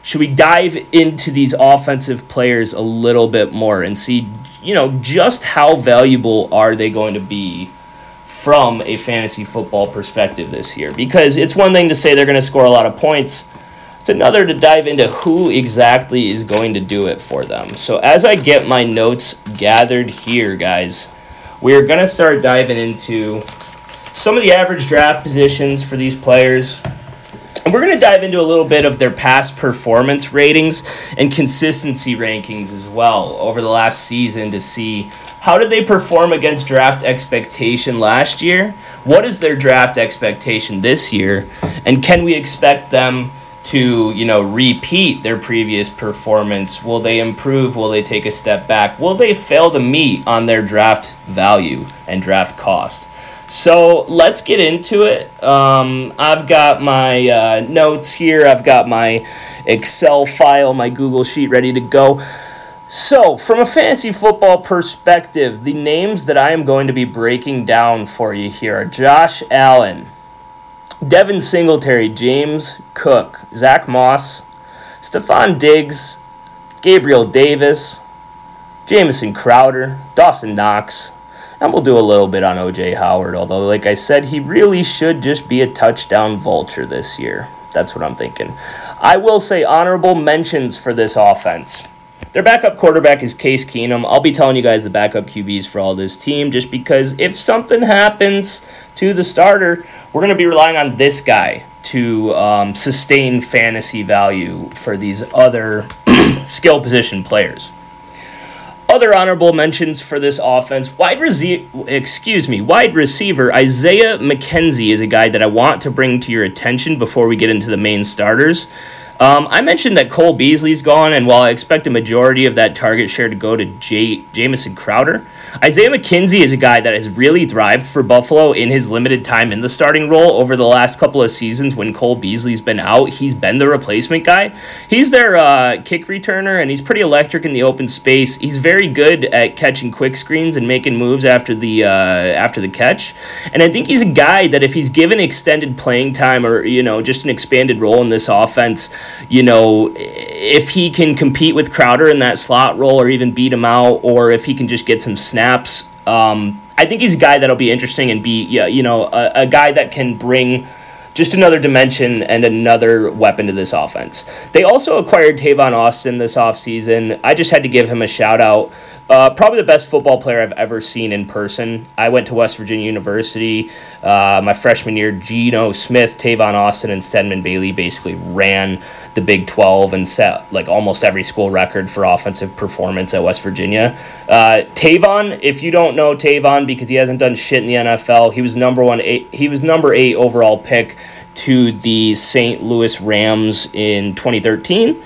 Speaker 1: Should we dive into these offensive players a little bit more and see, you know, just how valuable are they going to be from a fantasy football perspective this year? Because it's one thing to say they're going to score a lot of points. It's another to dive into who exactly is going to do it for them. So as I get my notes gathered here, guys, we're going to start diving into some of the average draft positions for these players and we're going to dive into a little bit of their past performance ratings and consistency rankings as well over the last season to see how did they perform against draft expectation last year? What is their draft expectation this year? And can we expect them to, you know, repeat their previous performance? Will they improve? Will they take a step back? Will they fail to meet on their draft value and draft cost? So let's get into it. Um, I've got my uh, notes here, I've got my Excel file, my Google Sheet ready to go. So, from a fantasy football perspective, the names that I am going to be breaking down for you here are Josh Allen, Devin Singletary, James Cook, Zach Moss, Stefon Diggs, Gabriel Davis, Jamison Crowder, Dawson Knox, and we'll do a little bit on OJ Howard, although, like I said, he really should just be a touchdown vulture this year. That's what I'm thinking. I will say honorable mentions for this offense. Their backup quarterback is Case Keenum. I'll be telling you guys the backup QBs for all this team just because if something happens to the starter, we're going to be relying on this guy to um, sustain fantasy value for these other skill position players. Other honorable mentions for this offense: wide receiver, excuse me, wide receiver Isaiah McKenzie is a guy that I want to bring to your attention before we get into the main starters. Um, I mentioned that Cole Beasley's gone, and while I expect a majority of that target share to go to J- Jamison Crowder, Isaiah McKenzie is a guy that has really thrived for Buffalo in his limited time in the starting role over the last couple of seasons when Cole Beasley's been out. He's been the replacement guy. He's their uh, kick returner, and he's pretty electric in the open space. He's very good at catching quick screens and making moves after the uh, after the catch. And I think he's a guy that if he's given extended playing time or you know just an expanded role in this offense you know, if he can compete with Crowder in that slot role or even beat him out, or if he can just get some snaps, um, I think he's a guy that'll be interesting and be, yeah, you know, a, a guy that can bring just another dimension and another weapon to this offense. They also acquired Tavon Austin this offseason. I just had to give him a shout out. Uh, probably the best football player I've ever seen in person. I went to West Virginia University uh, my freshman year. Geno Smith, Tavon Austin, and Stedman Bailey basically ran the Big 12 and set like almost every school record for offensive performance at West Virginia. Uh, Tavon, if you don't know Tavon because he hasn't done shit in the NFL, he was number one. Eight, he was number eight overall pick to the St. Louis Rams in 2013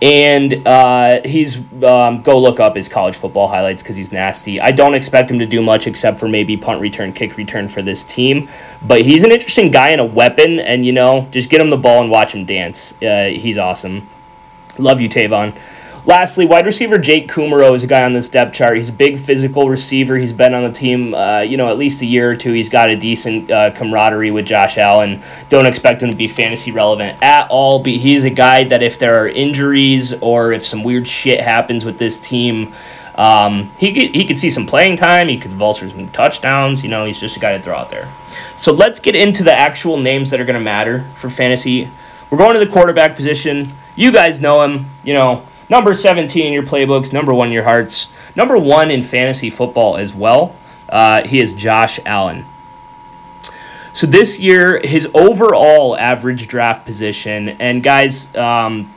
Speaker 1: and uh, he's um, go look up his college football highlights because he's nasty. I don't expect him to do much except for maybe punt return, kick return for this team, but he's an interesting guy and a weapon. And you know, just get him the ball and watch him dance. Uh, he's awesome. Love you, Tavon. Lastly, wide receiver Jake Kumerow is a guy on this depth chart. He's a big physical receiver. He's been on the team, uh, you know, at least a year or two. He's got a decent uh, camaraderie with Josh Allen. Don't expect him to be fantasy relevant at all. But he's a guy that if there are injuries or if some weird shit happens with this team, Um, he could, he could see some playing time. He could vulture some touchdowns. You know, he's just a guy to throw out there. So let's get into the actual names that are going to matter for fantasy. We're going to the quarterback position. You guys know him. You know, number 17 in your playbooks, number one in your hearts, number one in fantasy football as well. Uh, he is Josh Allen. So this year, his overall average draft position, and guys, um,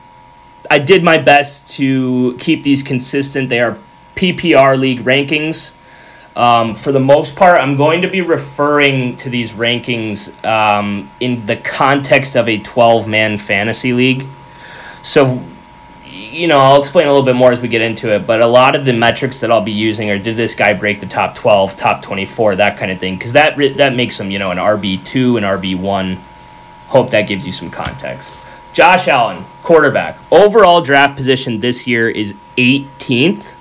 Speaker 1: I did my best to keep these consistent. They are PPR league rankings. Um, for the most part, I'm going to be referring to these rankings um, in the context of a 12 man fantasy league. So you know, I'll explain a little bit more as we get into it, but a lot of the metrics that I'll be using are did this guy break the top 12, top 24, that kind of thing, because that, that makes him, you know, an RB2, an RB1. Hope that gives you some context. Josh Allen, quarterback. Overall draft position this year is 18th,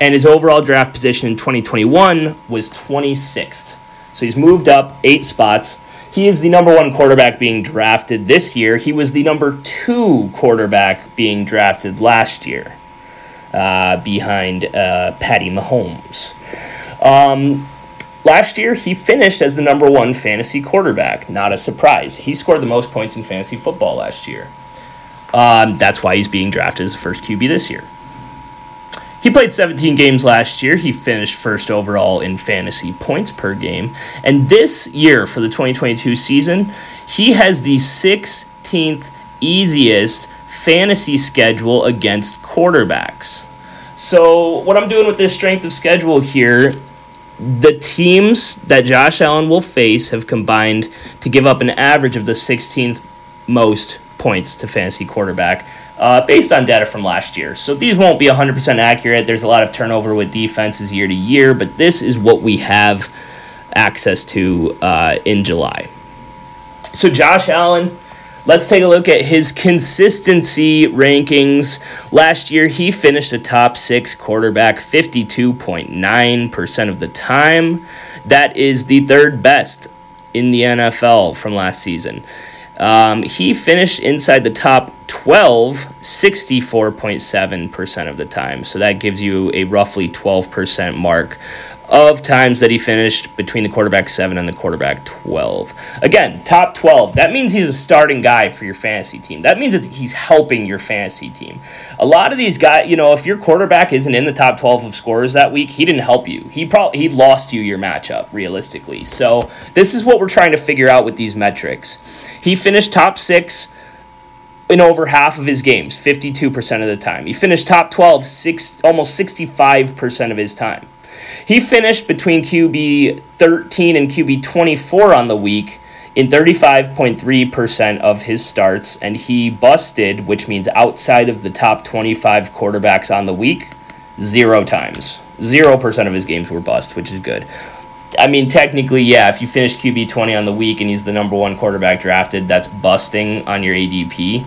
Speaker 1: and his overall draft position in 2021 was 26th. So he's moved up eight spots. He is the number one quarterback being drafted this year. He was the number two quarterback being drafted last year, uh, behind uh, Patty Mahomes. Um, last year, he finished as the number one fantasy quarterback. Not a surprise. He scored the most points in fantasy football last year. Um, that's why he's being drafted as the first QB this year. He played 17 games last year. He finished first overall in fantasy points per game. And this year, for the 2022 season, he has the 16th easiest fantasy schedule against quarterbacks. So, what I'm doing with this strength of schedule here, the teams that Josh Allen will face have combined to give up an average of the 16th most points to fantasy quarterback uh, based on data from last year. So these won't be 100% accurate. There's a lot of turnover with defenses year to year, but this is what we have access to uh, in July. So Josh Allen. Let's take a look at his consistency rankings. Last year, he finished a top six quarterback 52.9% of the time. That is the third best in the NFL from last season. Um, he finished inside the top 12 64.7% of the time. So that gives you a roughly 12% mark of times that he finished between the quarterback 7 and the quarterback 12. Again, top 12. That means he's a starting guy for your fantasy team. That means he's helping your fantasy team. A lot of these guys, you know, if your quarterback isn't in the top 12 of scorers that week, he didn't help you. He probably he lost you your matchup realistically. So, this is what we're trying to figure out with these metrics. He finished top 6 in over half of his games, 52% of the time. He finished top 12 six, almost 65% of his time. He finished between QB 13 and QB 24 on the week in 35.3% of his starts, and he busted, which means outside of the top 25 quarterbacks on the week, zero times. 0% of his games were bust, which is good. I mean, technically, yeah, if you finish QB 20 on the week and he's the number one quarterback drafted, that's busting on your ADP.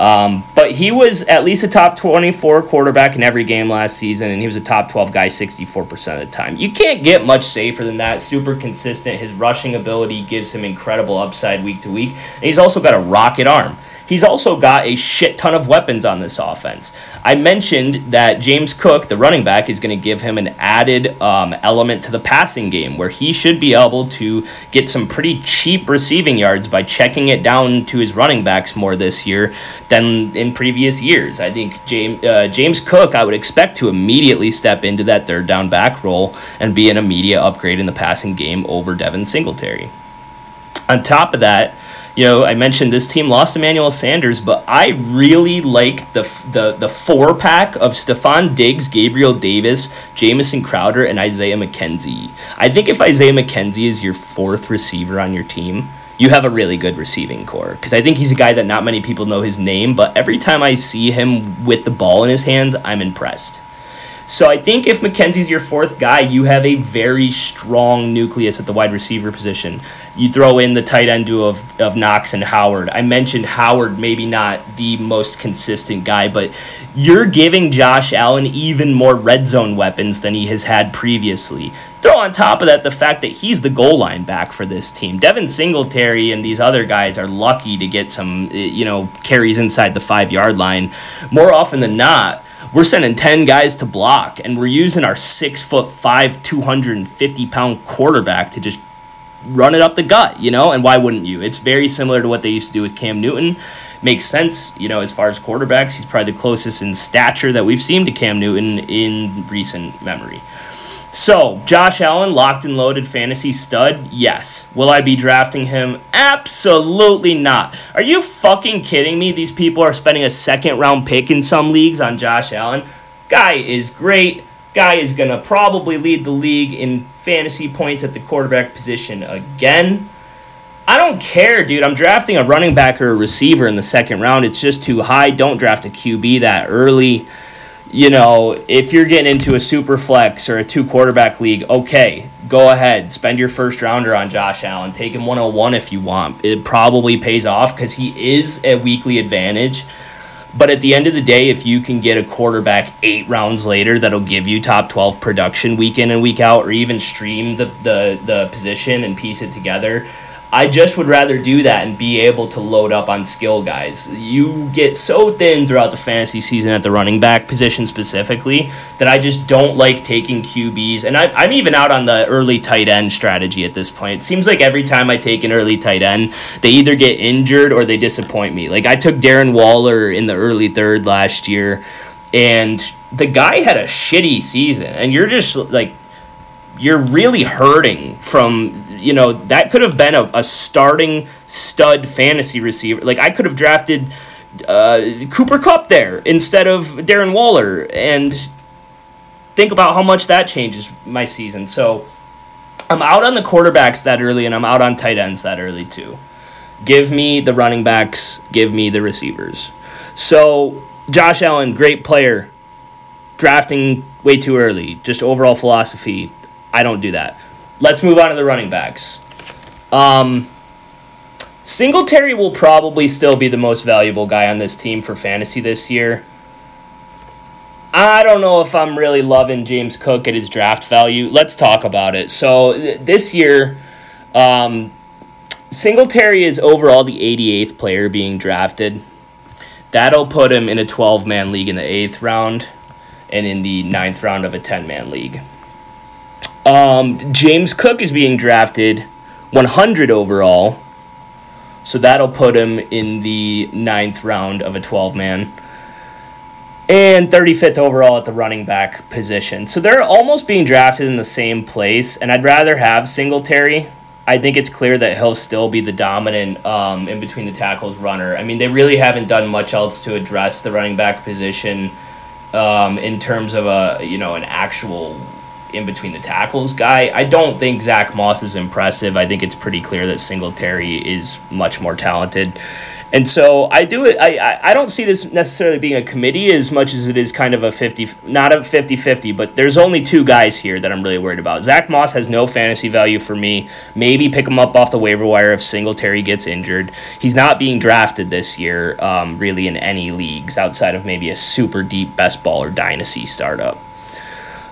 Speaker 1: Um, but he was at least a top 24 quarterback in every game last season, and he was a top 12 guy 64% of the time. You can't get much safer than that. Super consistent. His rushing ability gives him incredible upside week to week, and he's also got a rocket arm. He's also got a shit ton of weapons on this offense. I mentioned that James Cook, the running back, is going to give him an added um, element to the passing game where he should be able to get some pretty cheap receiving yards by checking it down to his running backs more this year than in previous years. I think James, uh, James Cook, I would expect to immediately step into that third down back role and be an immediate upgrade in the passing game over Devin Singletary. On top of that, you know, I mentioned this team lost Emmanuel Sanders, but I really like the the the four pack of Stefon Diggs, Gabriel Davis, Jamison Crowder, and Isaiah McKenzie. I think if Isaiah McKenzie is your fourth receiver on your team, you have a really good receiving corps. Because I think he's a guy that not many people know his name, but every time I see him with the ball in his hands, I'm impressed. So I think if McKenzie's your fourth guy, you have a very strong nucleus at the wide receiver position. You throw in the tight end duo of, of Knox and Howard. I mentioned Howard, maybe not the most consistent guy, but you're giving Josh Allen even more red zone weapons than he has had previously. Throw on top of that the fact that he's the goal line back for this team. Devin Singletary and these other guys are lucky to get some, eh, you know, carries inside the five yard line more often than not we're sending 10 guys to block and we're using our six foot five 250 pound quarterback to just run it up the gut you know? And why wouldn't you? It's very similar to what they used to do with cam newton. Makes sense you know as far as quarterbacks he's probably the closest in stature that we've seen to cam newton in recent memory so, Josh Allen, locked and loaded fantasy stud? Yes. Will I be drafting him? Absolutely not. Are you fucking kidding me? These people are spending a second round pick in some leagues on Josh Allen. Guy is great. Guy is going to probably lead the league in fantasy points at the quarterback position again. I don't care, dude. I'm drafting a running back or a receiver in the second round. It's just too high. Don't draft a QB that early you know, if you're getting into a super flex or a two quarterback league, okay, go ahead, spend your first rounder on Josh Allen. Take him 101 if you want. It probably pays off because he is a weekly advantage. But at the end of the day, if you can get a quarterback eight rounds later that'll give you top 12 production week in and week out, or even stream the, the, the position and piece it together, I just would rather do that and be able to load up on skill guys. You get so thin throughout the fantasy season at the running back position specifically that I just don't like taking QBs. And I, am even out on the early tight end strategy at this point. It seems like every time I take an early tight end, they either get injured or they disappoint me. Like I took Darren Waller in the early third last year, and the guy had a shitty season. And you're just like, you're really hurting from you know that could have been a, a starting stud fantasy receiver. Like i could have drafted uh, cooper Kupp there instead of darren waller. And think about how much that changes my season. So i'm out on the quarterbacks that early and i'm out on tight ends that early too. Give me the running backs give me the receivers. So josh allen great player. Drafting way too early. Just overall philosophy I don't do that. Let's move on to the running backs. Um, Singletary will probably still be the most valuable guy on this team for fantasy this year. I don't know if I'm really loving James Cook at his draft value. Let's talk about it. So th- this year, um, Singletary is overall the 88th player being drafted. That'll put him in a 12 man league in the eighth round and in the ninth round of a 10 man league. Um, James Cook is being drafted 100 overall. So that'll put him in the ninth round of a 12 man. And 35th overall at the running back position. So they're almost being drafted in the same place. And I'd rather have Singletary. I think it's clear that he'll still be the dominant um, in between the tackles runner. I mean, they really haven't done much else to address the running back position um, in terms of a you know an actual in between the tackles guy. I don't think Zach Moss is impressive. I think it's pretty clear that Singletary is much more talented. And so I do it. I, I don't see this necessarily being a committee as much as it is kind of a 50, not a 50 50, but there's only two guys here that I'm really worried about. Zach Moss has no fantasy value for me. Maybe pick him up off the waiver wire if Singletary gets injured. He's not being drafted this year, um, really, in any leagues outside of maybe a super deep best ball or dynasty startup.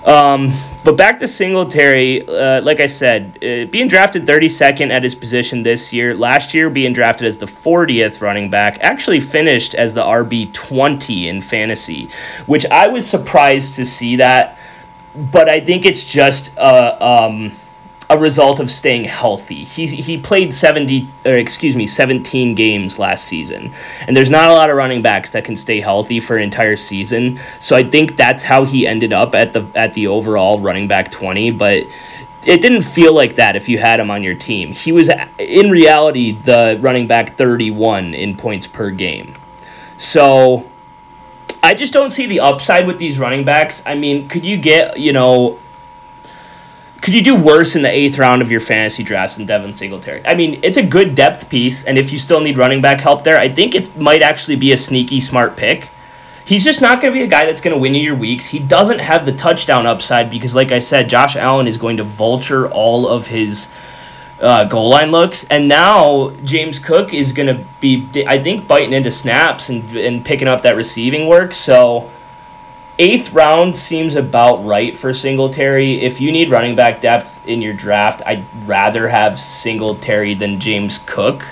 Speaker 1: Um, but back to Singletary, uh, like I said, uh, being drafted 32nd at his position this year. Last year, being drafted as the 40th running back, actually finished as the RB 20 in fantasy, which I was surprised to see that. But I think it's just uh, um, a result of staying healthy. He, he played 70 or excuse me 17 games last season. And there's not a lot of running backs that can stay healthy for an entire season. So I think that's how he ended up at the at the overall running back 20, but it didn't feel like that if you had him on your team. He was in reality the running back 31 in points per game. So I just don't see the upside with these running backs. I mean, could you get, you know, could you do worse in the eighth round of your fantasy drafts than Devin Singletary? I mean, it's a good depth piece, and if you still need running back help there, I think it might actually be a sneaky smart pick. He's just not going to be a guy that's going to win you your weeks. He doesn't have the touchdown upside because, like I said, Josh Allen is going to vulture all of his uh, goal line looks, and now James Cook is going to be, I think, biting into snaps and and picking up that receiving work. So eighth round seems about right for Singletary. If you need running back depth in your draft, I'd rather have Singletary than James Cook.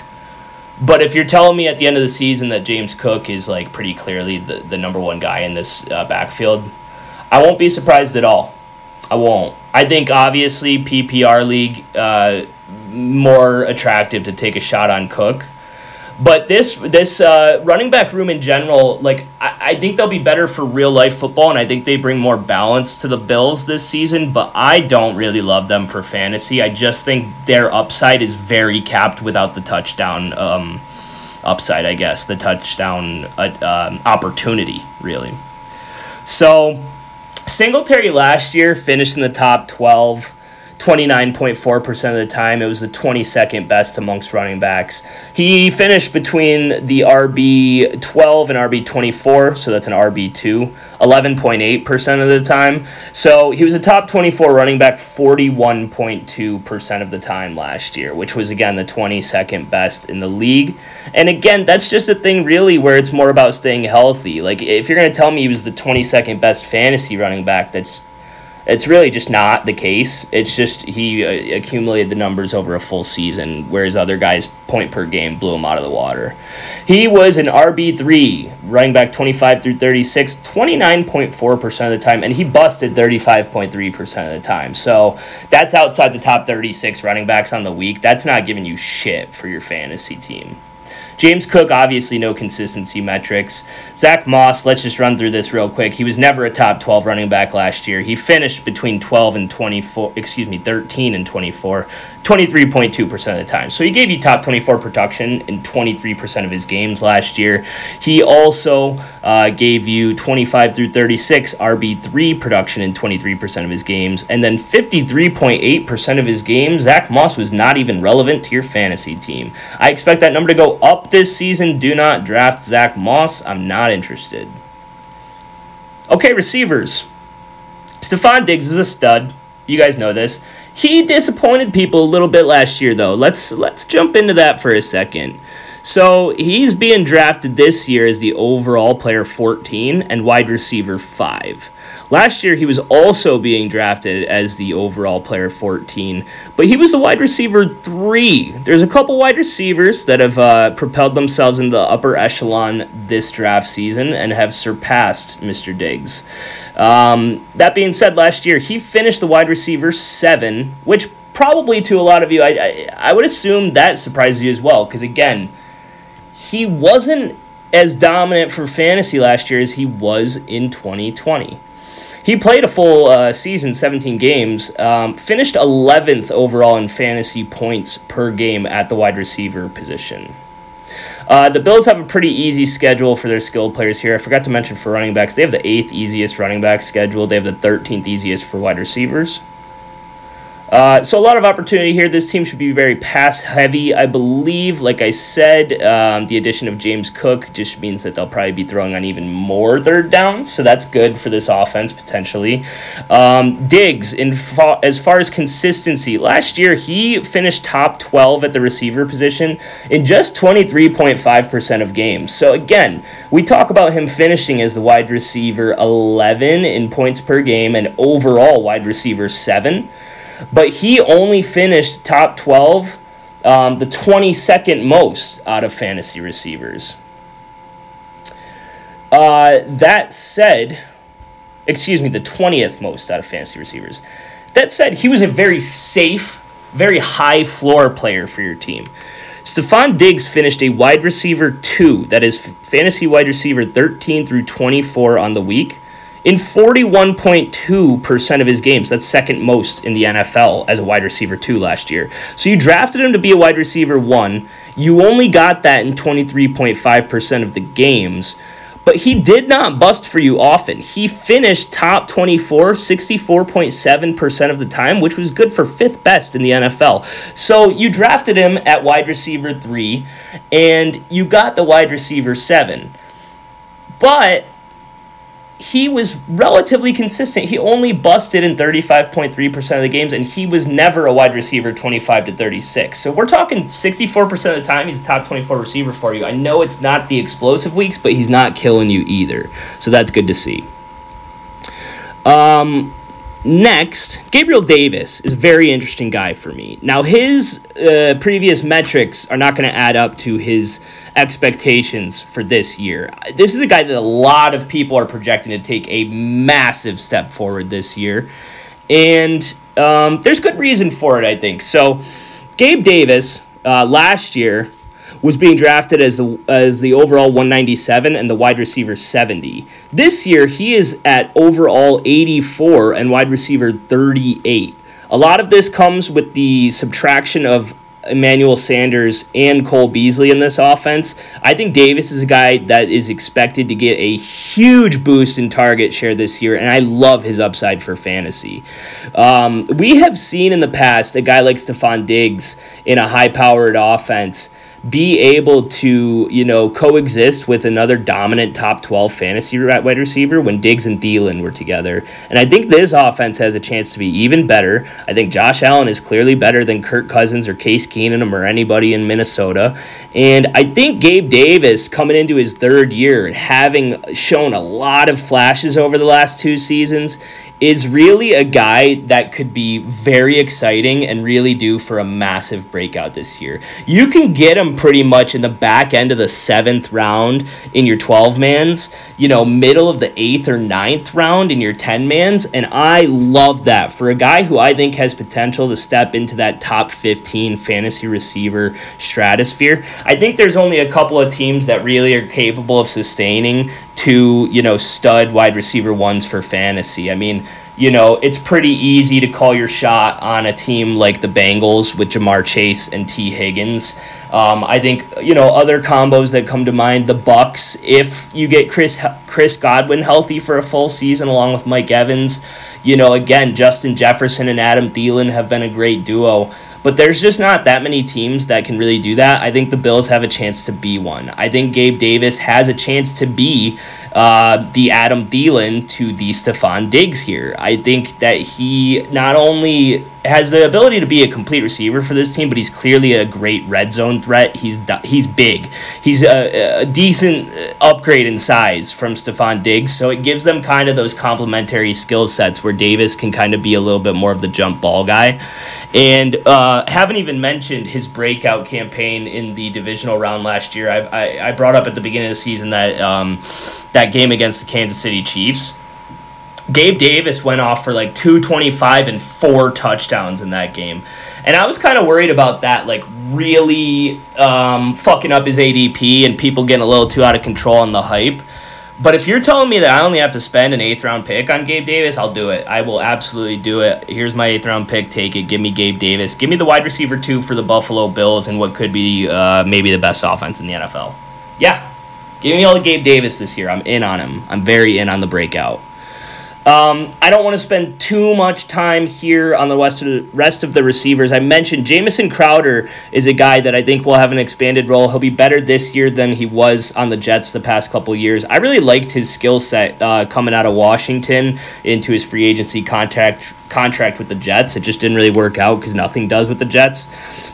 Speaker 1: But if you're telling me at the end of the season that James Cook is like pretty clearly the, the number one guy in this uh, backfield, I won't be surprised at all. I won't. I think obviously PPR league uh, more attractive to take a shot on Cook. But this this uh, running back room in general, like I, I think they'll be better for real life football, and I think they bring more balance to the Bills this season. But I don't really love them for fantasy. I just think their upside is very capped without the touchdown um, upside. I guess the touchdown uh, um, opportunity really. So Singletary last year finished in the top 12 29.4% of the time. It was the 22nd best amongst running backs. He finished between the RB 12 and RB 24, so that's an RB 2, 11.8% of the time. So he was a top 24 running back 41.2% of the time last year, which was again the 22nd best in the league. And again, that's just a thing really where it's more about staying healthy. Like if you're going to tell me he was the 22nd best fantasy running back, that's it's really just not the case. It's just he uh, accumulated the numbers over a full season, whereas other guys' point per game blew him out of the water. He was an RB3, running back 25 through 36, 29.4% of the time, and he busted 35.3% of the time. So that's outside the top 36 running backs on the week. That's not giving you shit for your fantasy team. James Cook, obviously no consistency metrics. Zach Moss, let's just run through this real quick. He was never a top 12 running back last year. He finished between 12 and 24, excuse me, 13 and 24, 23.2% of the time. So he gave you top 24 production in 23% of his games last year. He also uh, gave you 25 through 36 RB3 production in 23% of his games. And then 53.8% of his games, Zach Moss was not even relevant to your fantasy team. I expect that number to go up this season. Do not draft Zach Moss. I'm not interested. Okay, receivers. Stefon Diggs is a stud. You guys know this. He disappointed people a little bit last year, though. Let's let's jump into that for a second. So he's being drafted this year as the overall player 14 and wide receiver 5. Last year, he was also being drafted as the overall player 14, but he was the wide receiver 3. There's a couple wide receivers that have uh, propelled themselves into the upper echelon this draft season and have surpassed Mr. Diggs. Um, that being said, last year, he finished the wide receiver 7, which probably to a lot of you, I, I, I would assume that surprises you as well, because again, he wasn't as dominant for fantasy last year as he was in 2020. He played a full uh, season, 17 games, um, finished 11th overall in fantasy points per game at the wide receiver position. Uh, the Bills have a pretty easy schedule for their skilled players here. I forgot to mention for running backs, they have the eighth easiest running back schedule. They have the 13th easiest for wide receivers. Uh, so a lot of opportunity here. This team should be very pass heavy, I believe. Like I said, um, the addition of James Cook just means that they'll probably be throwing on even more third downs, so that's good for this offense potentially. Um, Diggs, in fa- as far as consistency, last year he finished top 12 at the receiver position in just 23.5% of games. So again, we talk about him finishing as the wide receiver 11 in points per game and overall wide receiver 7 but he only finished top 12, um, the 22nd most out of fantasy receivers. Uh, that said, excuse me, the 20th most out of fantasy receivers. That said, he was a very safe, very high floor player for your team. Stefon Diggs finished a wide receiver two, that is fantasy wide receiver 13 through 24 on the week in 41.2% of his games. That's second most in the NFL as a wide receiver, two last year. So you drafted him to be a wide receiver, one. You only got that in 23.5% of the games. But he did not bust for you often. He finished top 24, 64.7% of the time, which was good for fifth best in the NFL. So you drafted him at wide receiver three, and you got the wide receiver seven. But he was relatively consistent. He only busted in 35.3% of the games, and he was never a wide receiver 25 to 36. So we're talking 64% of the time, he's a top 24 receiver for you. I know it's not the explosive weeks, but he's not killing you either. So that's good to see. Um, next, Gabriel Davis is a very interesting guy for me. Now, his uh, previous metrics are not going to add up to his expectations for this year. This is a guy that a lot of people are projecting to take a massive step forward this year. And um, there's good reason for it, I think. So, Gabe Davis uh, last year was being drafted as the as the overall 197 and the wide receiver 70. This year he is at overall 84 and wide receiver 38. A lot of this comes with the subtraction of Emmanuel Sanders and Cole Beasley in this offense. I think Davis is a guy that is expected to get a huge boost in target share this year, and I love his upside for fantasy. Um, we have seen in the past a guy like Stefon Diggs in a high powered offense be able to, you know, coexist with another dominant top 12 fantasy wide receiver when Diggs and Thielen were together. And I think this offense has a chance to be even better. I think Josh Allen is clearly better than Kirk Cousins or Case Keenum or anybody in Minnesota. And I think Gabe Davis coming into his third year, and having shown a lot of flashes over the last two seasons, is really a guy that could be very exciting and really due for a massive breakout this year. You can get him pretty much in the back end of the seventh round in your 12 mans, you know, middle of the eighth or ninth round in your 10 mans. And I love that for a guy who I think has potential to step into that top 15 fantasy receiver stratosphere. I think there's only a couple of teams that really are capable of sustaining two, you know, stud wide receiver ones for fantasy. I mean, you know, it's pretty easy to call your shot on a team like the Bengals with Ja'Marr Chase and Tee Higgins. Um, I think you know other combos that come to mind: the Bucs. If you get Chris Chris Godwin healthy for a full season, along with Mike Evans, you know, again, Justin Jefferson and Adam Thielen have been a great duo. But there's just not that many teams that can really do that. I think the Bills have a chance to be one. I think Gabe Davis has a chance to be uh, the Adam Thielen to the Stefon Diggs here. I think that he not only has the ability to be a complete receiver for this team, but he's clearly a great red zone threat. He's he's big. He's a, a decent upgrade in size from Stefon Diggs, so it gives them kind of those complementary skill sets where Davis can kind of be a little bit more of the jump ball guy. And uh, haven't even mentioned his breakout campaign in the divisional round last year. I, I, I brought up at the beginning of the season that um, that game against the Kansas City Chiefs Gabe Davis went off for like 225 and four touchdowns in that game. And I was kind of worried about that, like really um, fucking up his ADP and people getting a little too out of control on the hype. But if you're telling me that I only have to spend an eighth round pick on Gabe Davis, I'll do it. I will absolutely do it. Here's my eighth round pick. Take it. Give me Gabe Davis. Give me the wide receiver two for the Buffalo Bills and what could be uh, maybe the best offense in the NFL. Yeah. Give me all the Gabe Davis this year. I'm in on him. I'm very in on the breakout. Um, I don't want to spend too much time here on the rest of the, rest of the receivers. I mentioned Jamison Crowder is a guy that I think will have an expanded role. He'll be better this year than he was on the Jets the past couple years. I really liked his skill set uh, coming out of Washington into his free agency contract contract with the Jets. It just didn't really work out because nothing does with the Jets.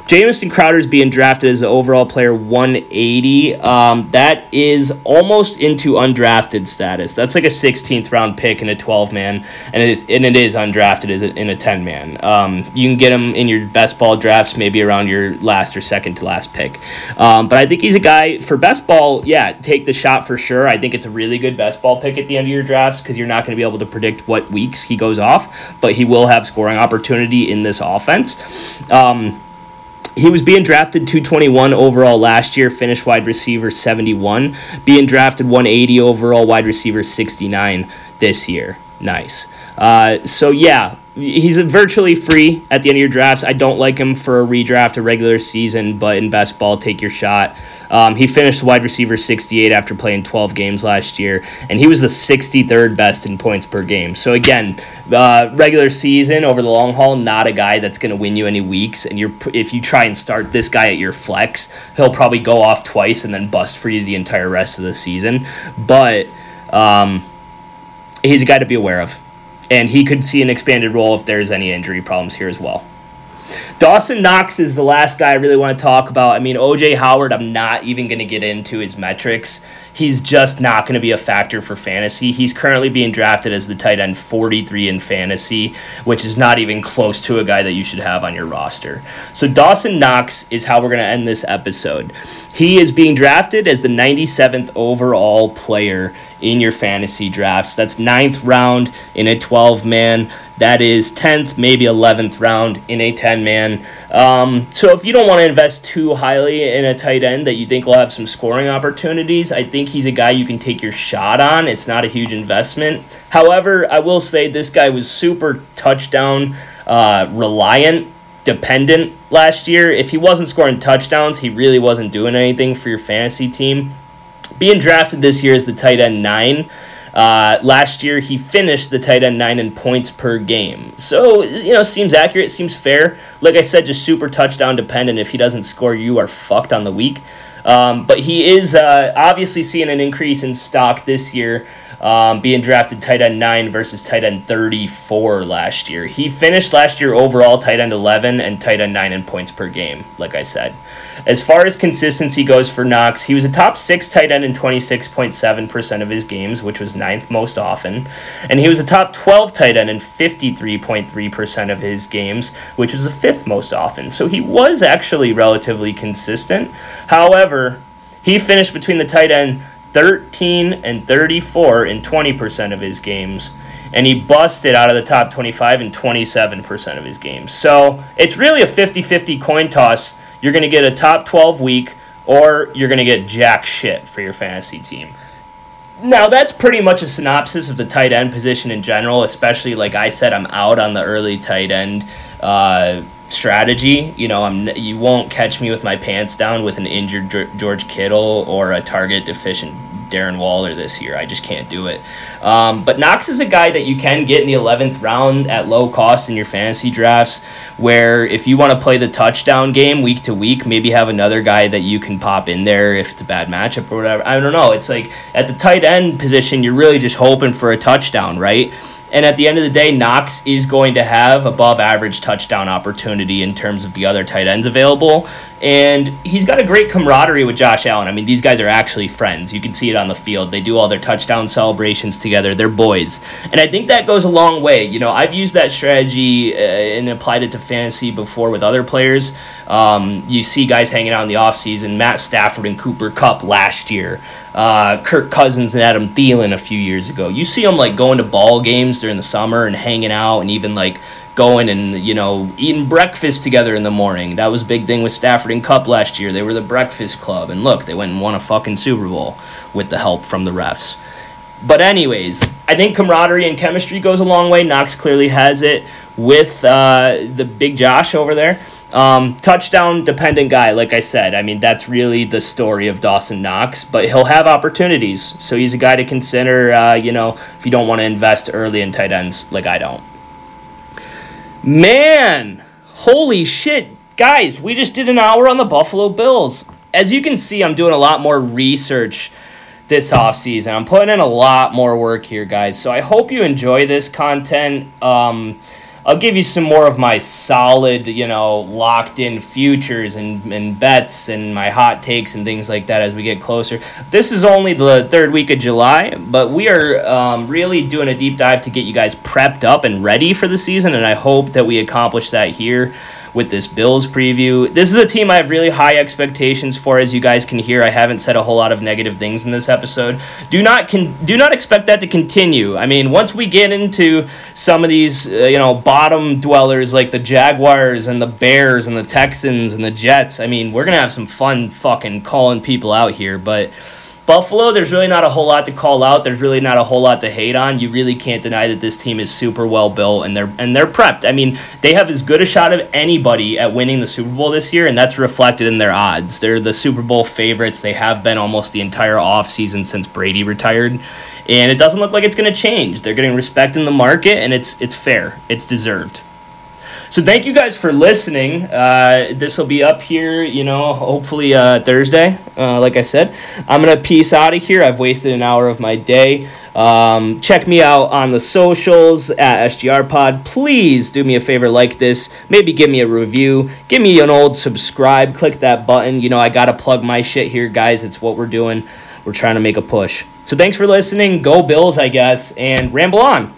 Speaker 1: Jamison Crowder is being drafted as the overall player 180. Um, that is almost into undrafted status. That's like a 16th round pick in a 12 man, and it is and it is undrafted as in a 10 man. Um, you can get him in your best ball drafts, maybe around your last or second to last pick. Um, but I think he's a guy for best ball. Yeah, take the shot for sure. I think it's a really good best ball pick at the end of your drafts because you're not going to be able to predict what weeks he goes off, but he he will have scoring opportunity in this offense. Um, he was being drafted 221 overall last year, finished wide receiver 71, being drafted 180 overall, wide receiver 69 this year. Nice. Uh, so, yeah, he's virtually free at the end of your drafts. I don't like him for a redraft, a regular season, but in best ball, take your shot. Um, he finished wide receiver 68 after playing 12 games last year, and he was the 63rd best in points per game. So again, uh, regular season over the long haul, not a guy that's going to win you any weeks. And you're if you try and start this guy at your flex, he'll probably go off twice and then bust for you the entire rest of the season. But um, he's a guy to be aware of and he could see an expanded role if there's any injury problems here as well. Dawson Knox is the last guy I really want to talk about. I mean, OJ Howard, I'm not even going to get into his metrics he's just not going to be a factor for fantasy. He's currently being drafted as the tight end 43 in fantasy, which is not even close to a guy that you should have on your roster. So Dawson Knox is how we're going to end this episode. He is being drafted as the 97th overall player in your fantasy drafts. That's ninth round in a 12 man. That is 10th, maybe 11th round in a 10 man. Um, so if you don't want to invest too highly in a tight end that you think will have some scoring opportunities, I think he's a guy you can take your shot on. It's not a huge investment. However, I will say this guy was super touchdown uh, reliant dependent last year. If he wasn't scoring touchdowns, he really wasn't doing anything for your fantasy team being drafted this year as the tight end nine. Uh, last year, he finished the tight end nine in points per game. So, you know, seems accurate, seems fair. Like I said, just super touchdown dependent. If he doesn't score, you are fucked on the week. Um, but he is uh, obviously seeing an increase in stock this year um, being drafted tight end 9 versus tight end 34 last year. He finished last year overall tight end 11 and tight end 9 in points per game, like I said. As far as consistency goes for Knox, he was a top 6 tight end in 26.7% of his games, which was ninth most often. And he was a top 12 tight end in 53.3% of his games, which was the fifth most often. So he was actually relatively consistent. However, he finished between the tight end 13 and 34 in 20% of his games. And he busted out of the top 25 in 27% of his games. So it's really a 50 50 coin toss. You're going to get a top 12 week, or you're going to get jack shit for your fantasy team. Now, that's pretty much a synopsis of the tight end position in general, especially like I said, I'm out on the early tight end. Uh, strategy. You know, I'm you won't catch me with my pants down with an injured George Kittle or a target deficient Darren Waller this year. I just can't do it. Um, but Knox is a guy that you can get in the 11th round at low cost in your fantasy drafts, where if you want to play the touchdown game week to week, maybe have another guy that you can pop in there if it's a bad matchup or whatever. I don't know. It's like at the tight end position, you're really just hoping for a touchdown, right? And at the end of the day, Knox is going to have above average touchdown opportunity in terms of the other tight ends available. And he's got a great camaraderie with Josh Allen. I mean, these guys are actually friends. You can see it on the field. They do all their touchdown celebrations together. They're boys. And I think that goes a long way. You know, I've used that strategy uh, and applied it to fantasy before with other players. Um, you see guys hanging out in the offseason, Matt Stafford and Cooper Kupp last year, uh, Kirk Cousins and Adam Thielen a few years ago. You see them like going to ball games during the summer and hanging out and even like going and you know eating breakfast together in the morning. That was a big thing with Stafford and Kupp last year. They were the breakfast club, and look, they went and won a fucking Super Bowl with the help from the refs. But anyways, I think camaraderie and chemistry goes a long way. Knox clearly has it with uh, the big Josh over there. Um, touchdown dependent guy, like I said. I mean, that's really the story of Dawson Knox, but he'll have opportunities. So he's a guy to consider, uh, you know, if you don't want to invest early in tight ends like I don't. Man, holy shit. Guys, we just did an hour on the Buffalo Bills. As you can see, I'm doing a lot more research this offseason. I'm putting in a lot more work here, guys. So I hope you enjoy this content. Um, I'll give you some more of my solid, you know, locked in futures and, and bets and my hot takes and things like that as we get closer. This is only the third week of July, but we are um, really doing a deep dive to get you guys prepped up and ready for the season, and I hope that we accomplish that here with this Bills preview. This is a team I have really high expectations for. As you guys can hear, I haven't said a whole lot of negative things in this episode. Do not con- do not expect that to continue. I mean, once we get into some of these, uh, you know, bottom dwellers like the Jaguars and the Bears and the Texans and the Jets, I mean, we're gonna have some fun fucking calling people out here, but. Buffalo, there's really not a whole lot to call out. There's really not a whole lot to hate on. You really can't deny that this team is super well built and they're and they're prepped. I mean, they have as good a shot of anybody at winning the Super Bowl this year, and that's reflected in their odds. They're the Super Bowl favorites. They have been almost the entire offseason since Brady retired. And it doesn't look like it's going to change. They're getting respect in the market, and it's it's fair. It's deserved. So thank you guys for listening. Uh, this will be up here, you know, hopefully uh, Thursday. Uh, like I said, I'm gonna peace out of here. I've wasted an hour of my day. Um, check me out on the socials at SGR Pod. Please do me a favor, like this. Maybe give me a review. Give me an old subscribe. Click that button. You know, I got to plug my shit here, guys. It's what we're doing. We're trying to make a push. So thanks for listening. Go Bills, I guess, and ramble on.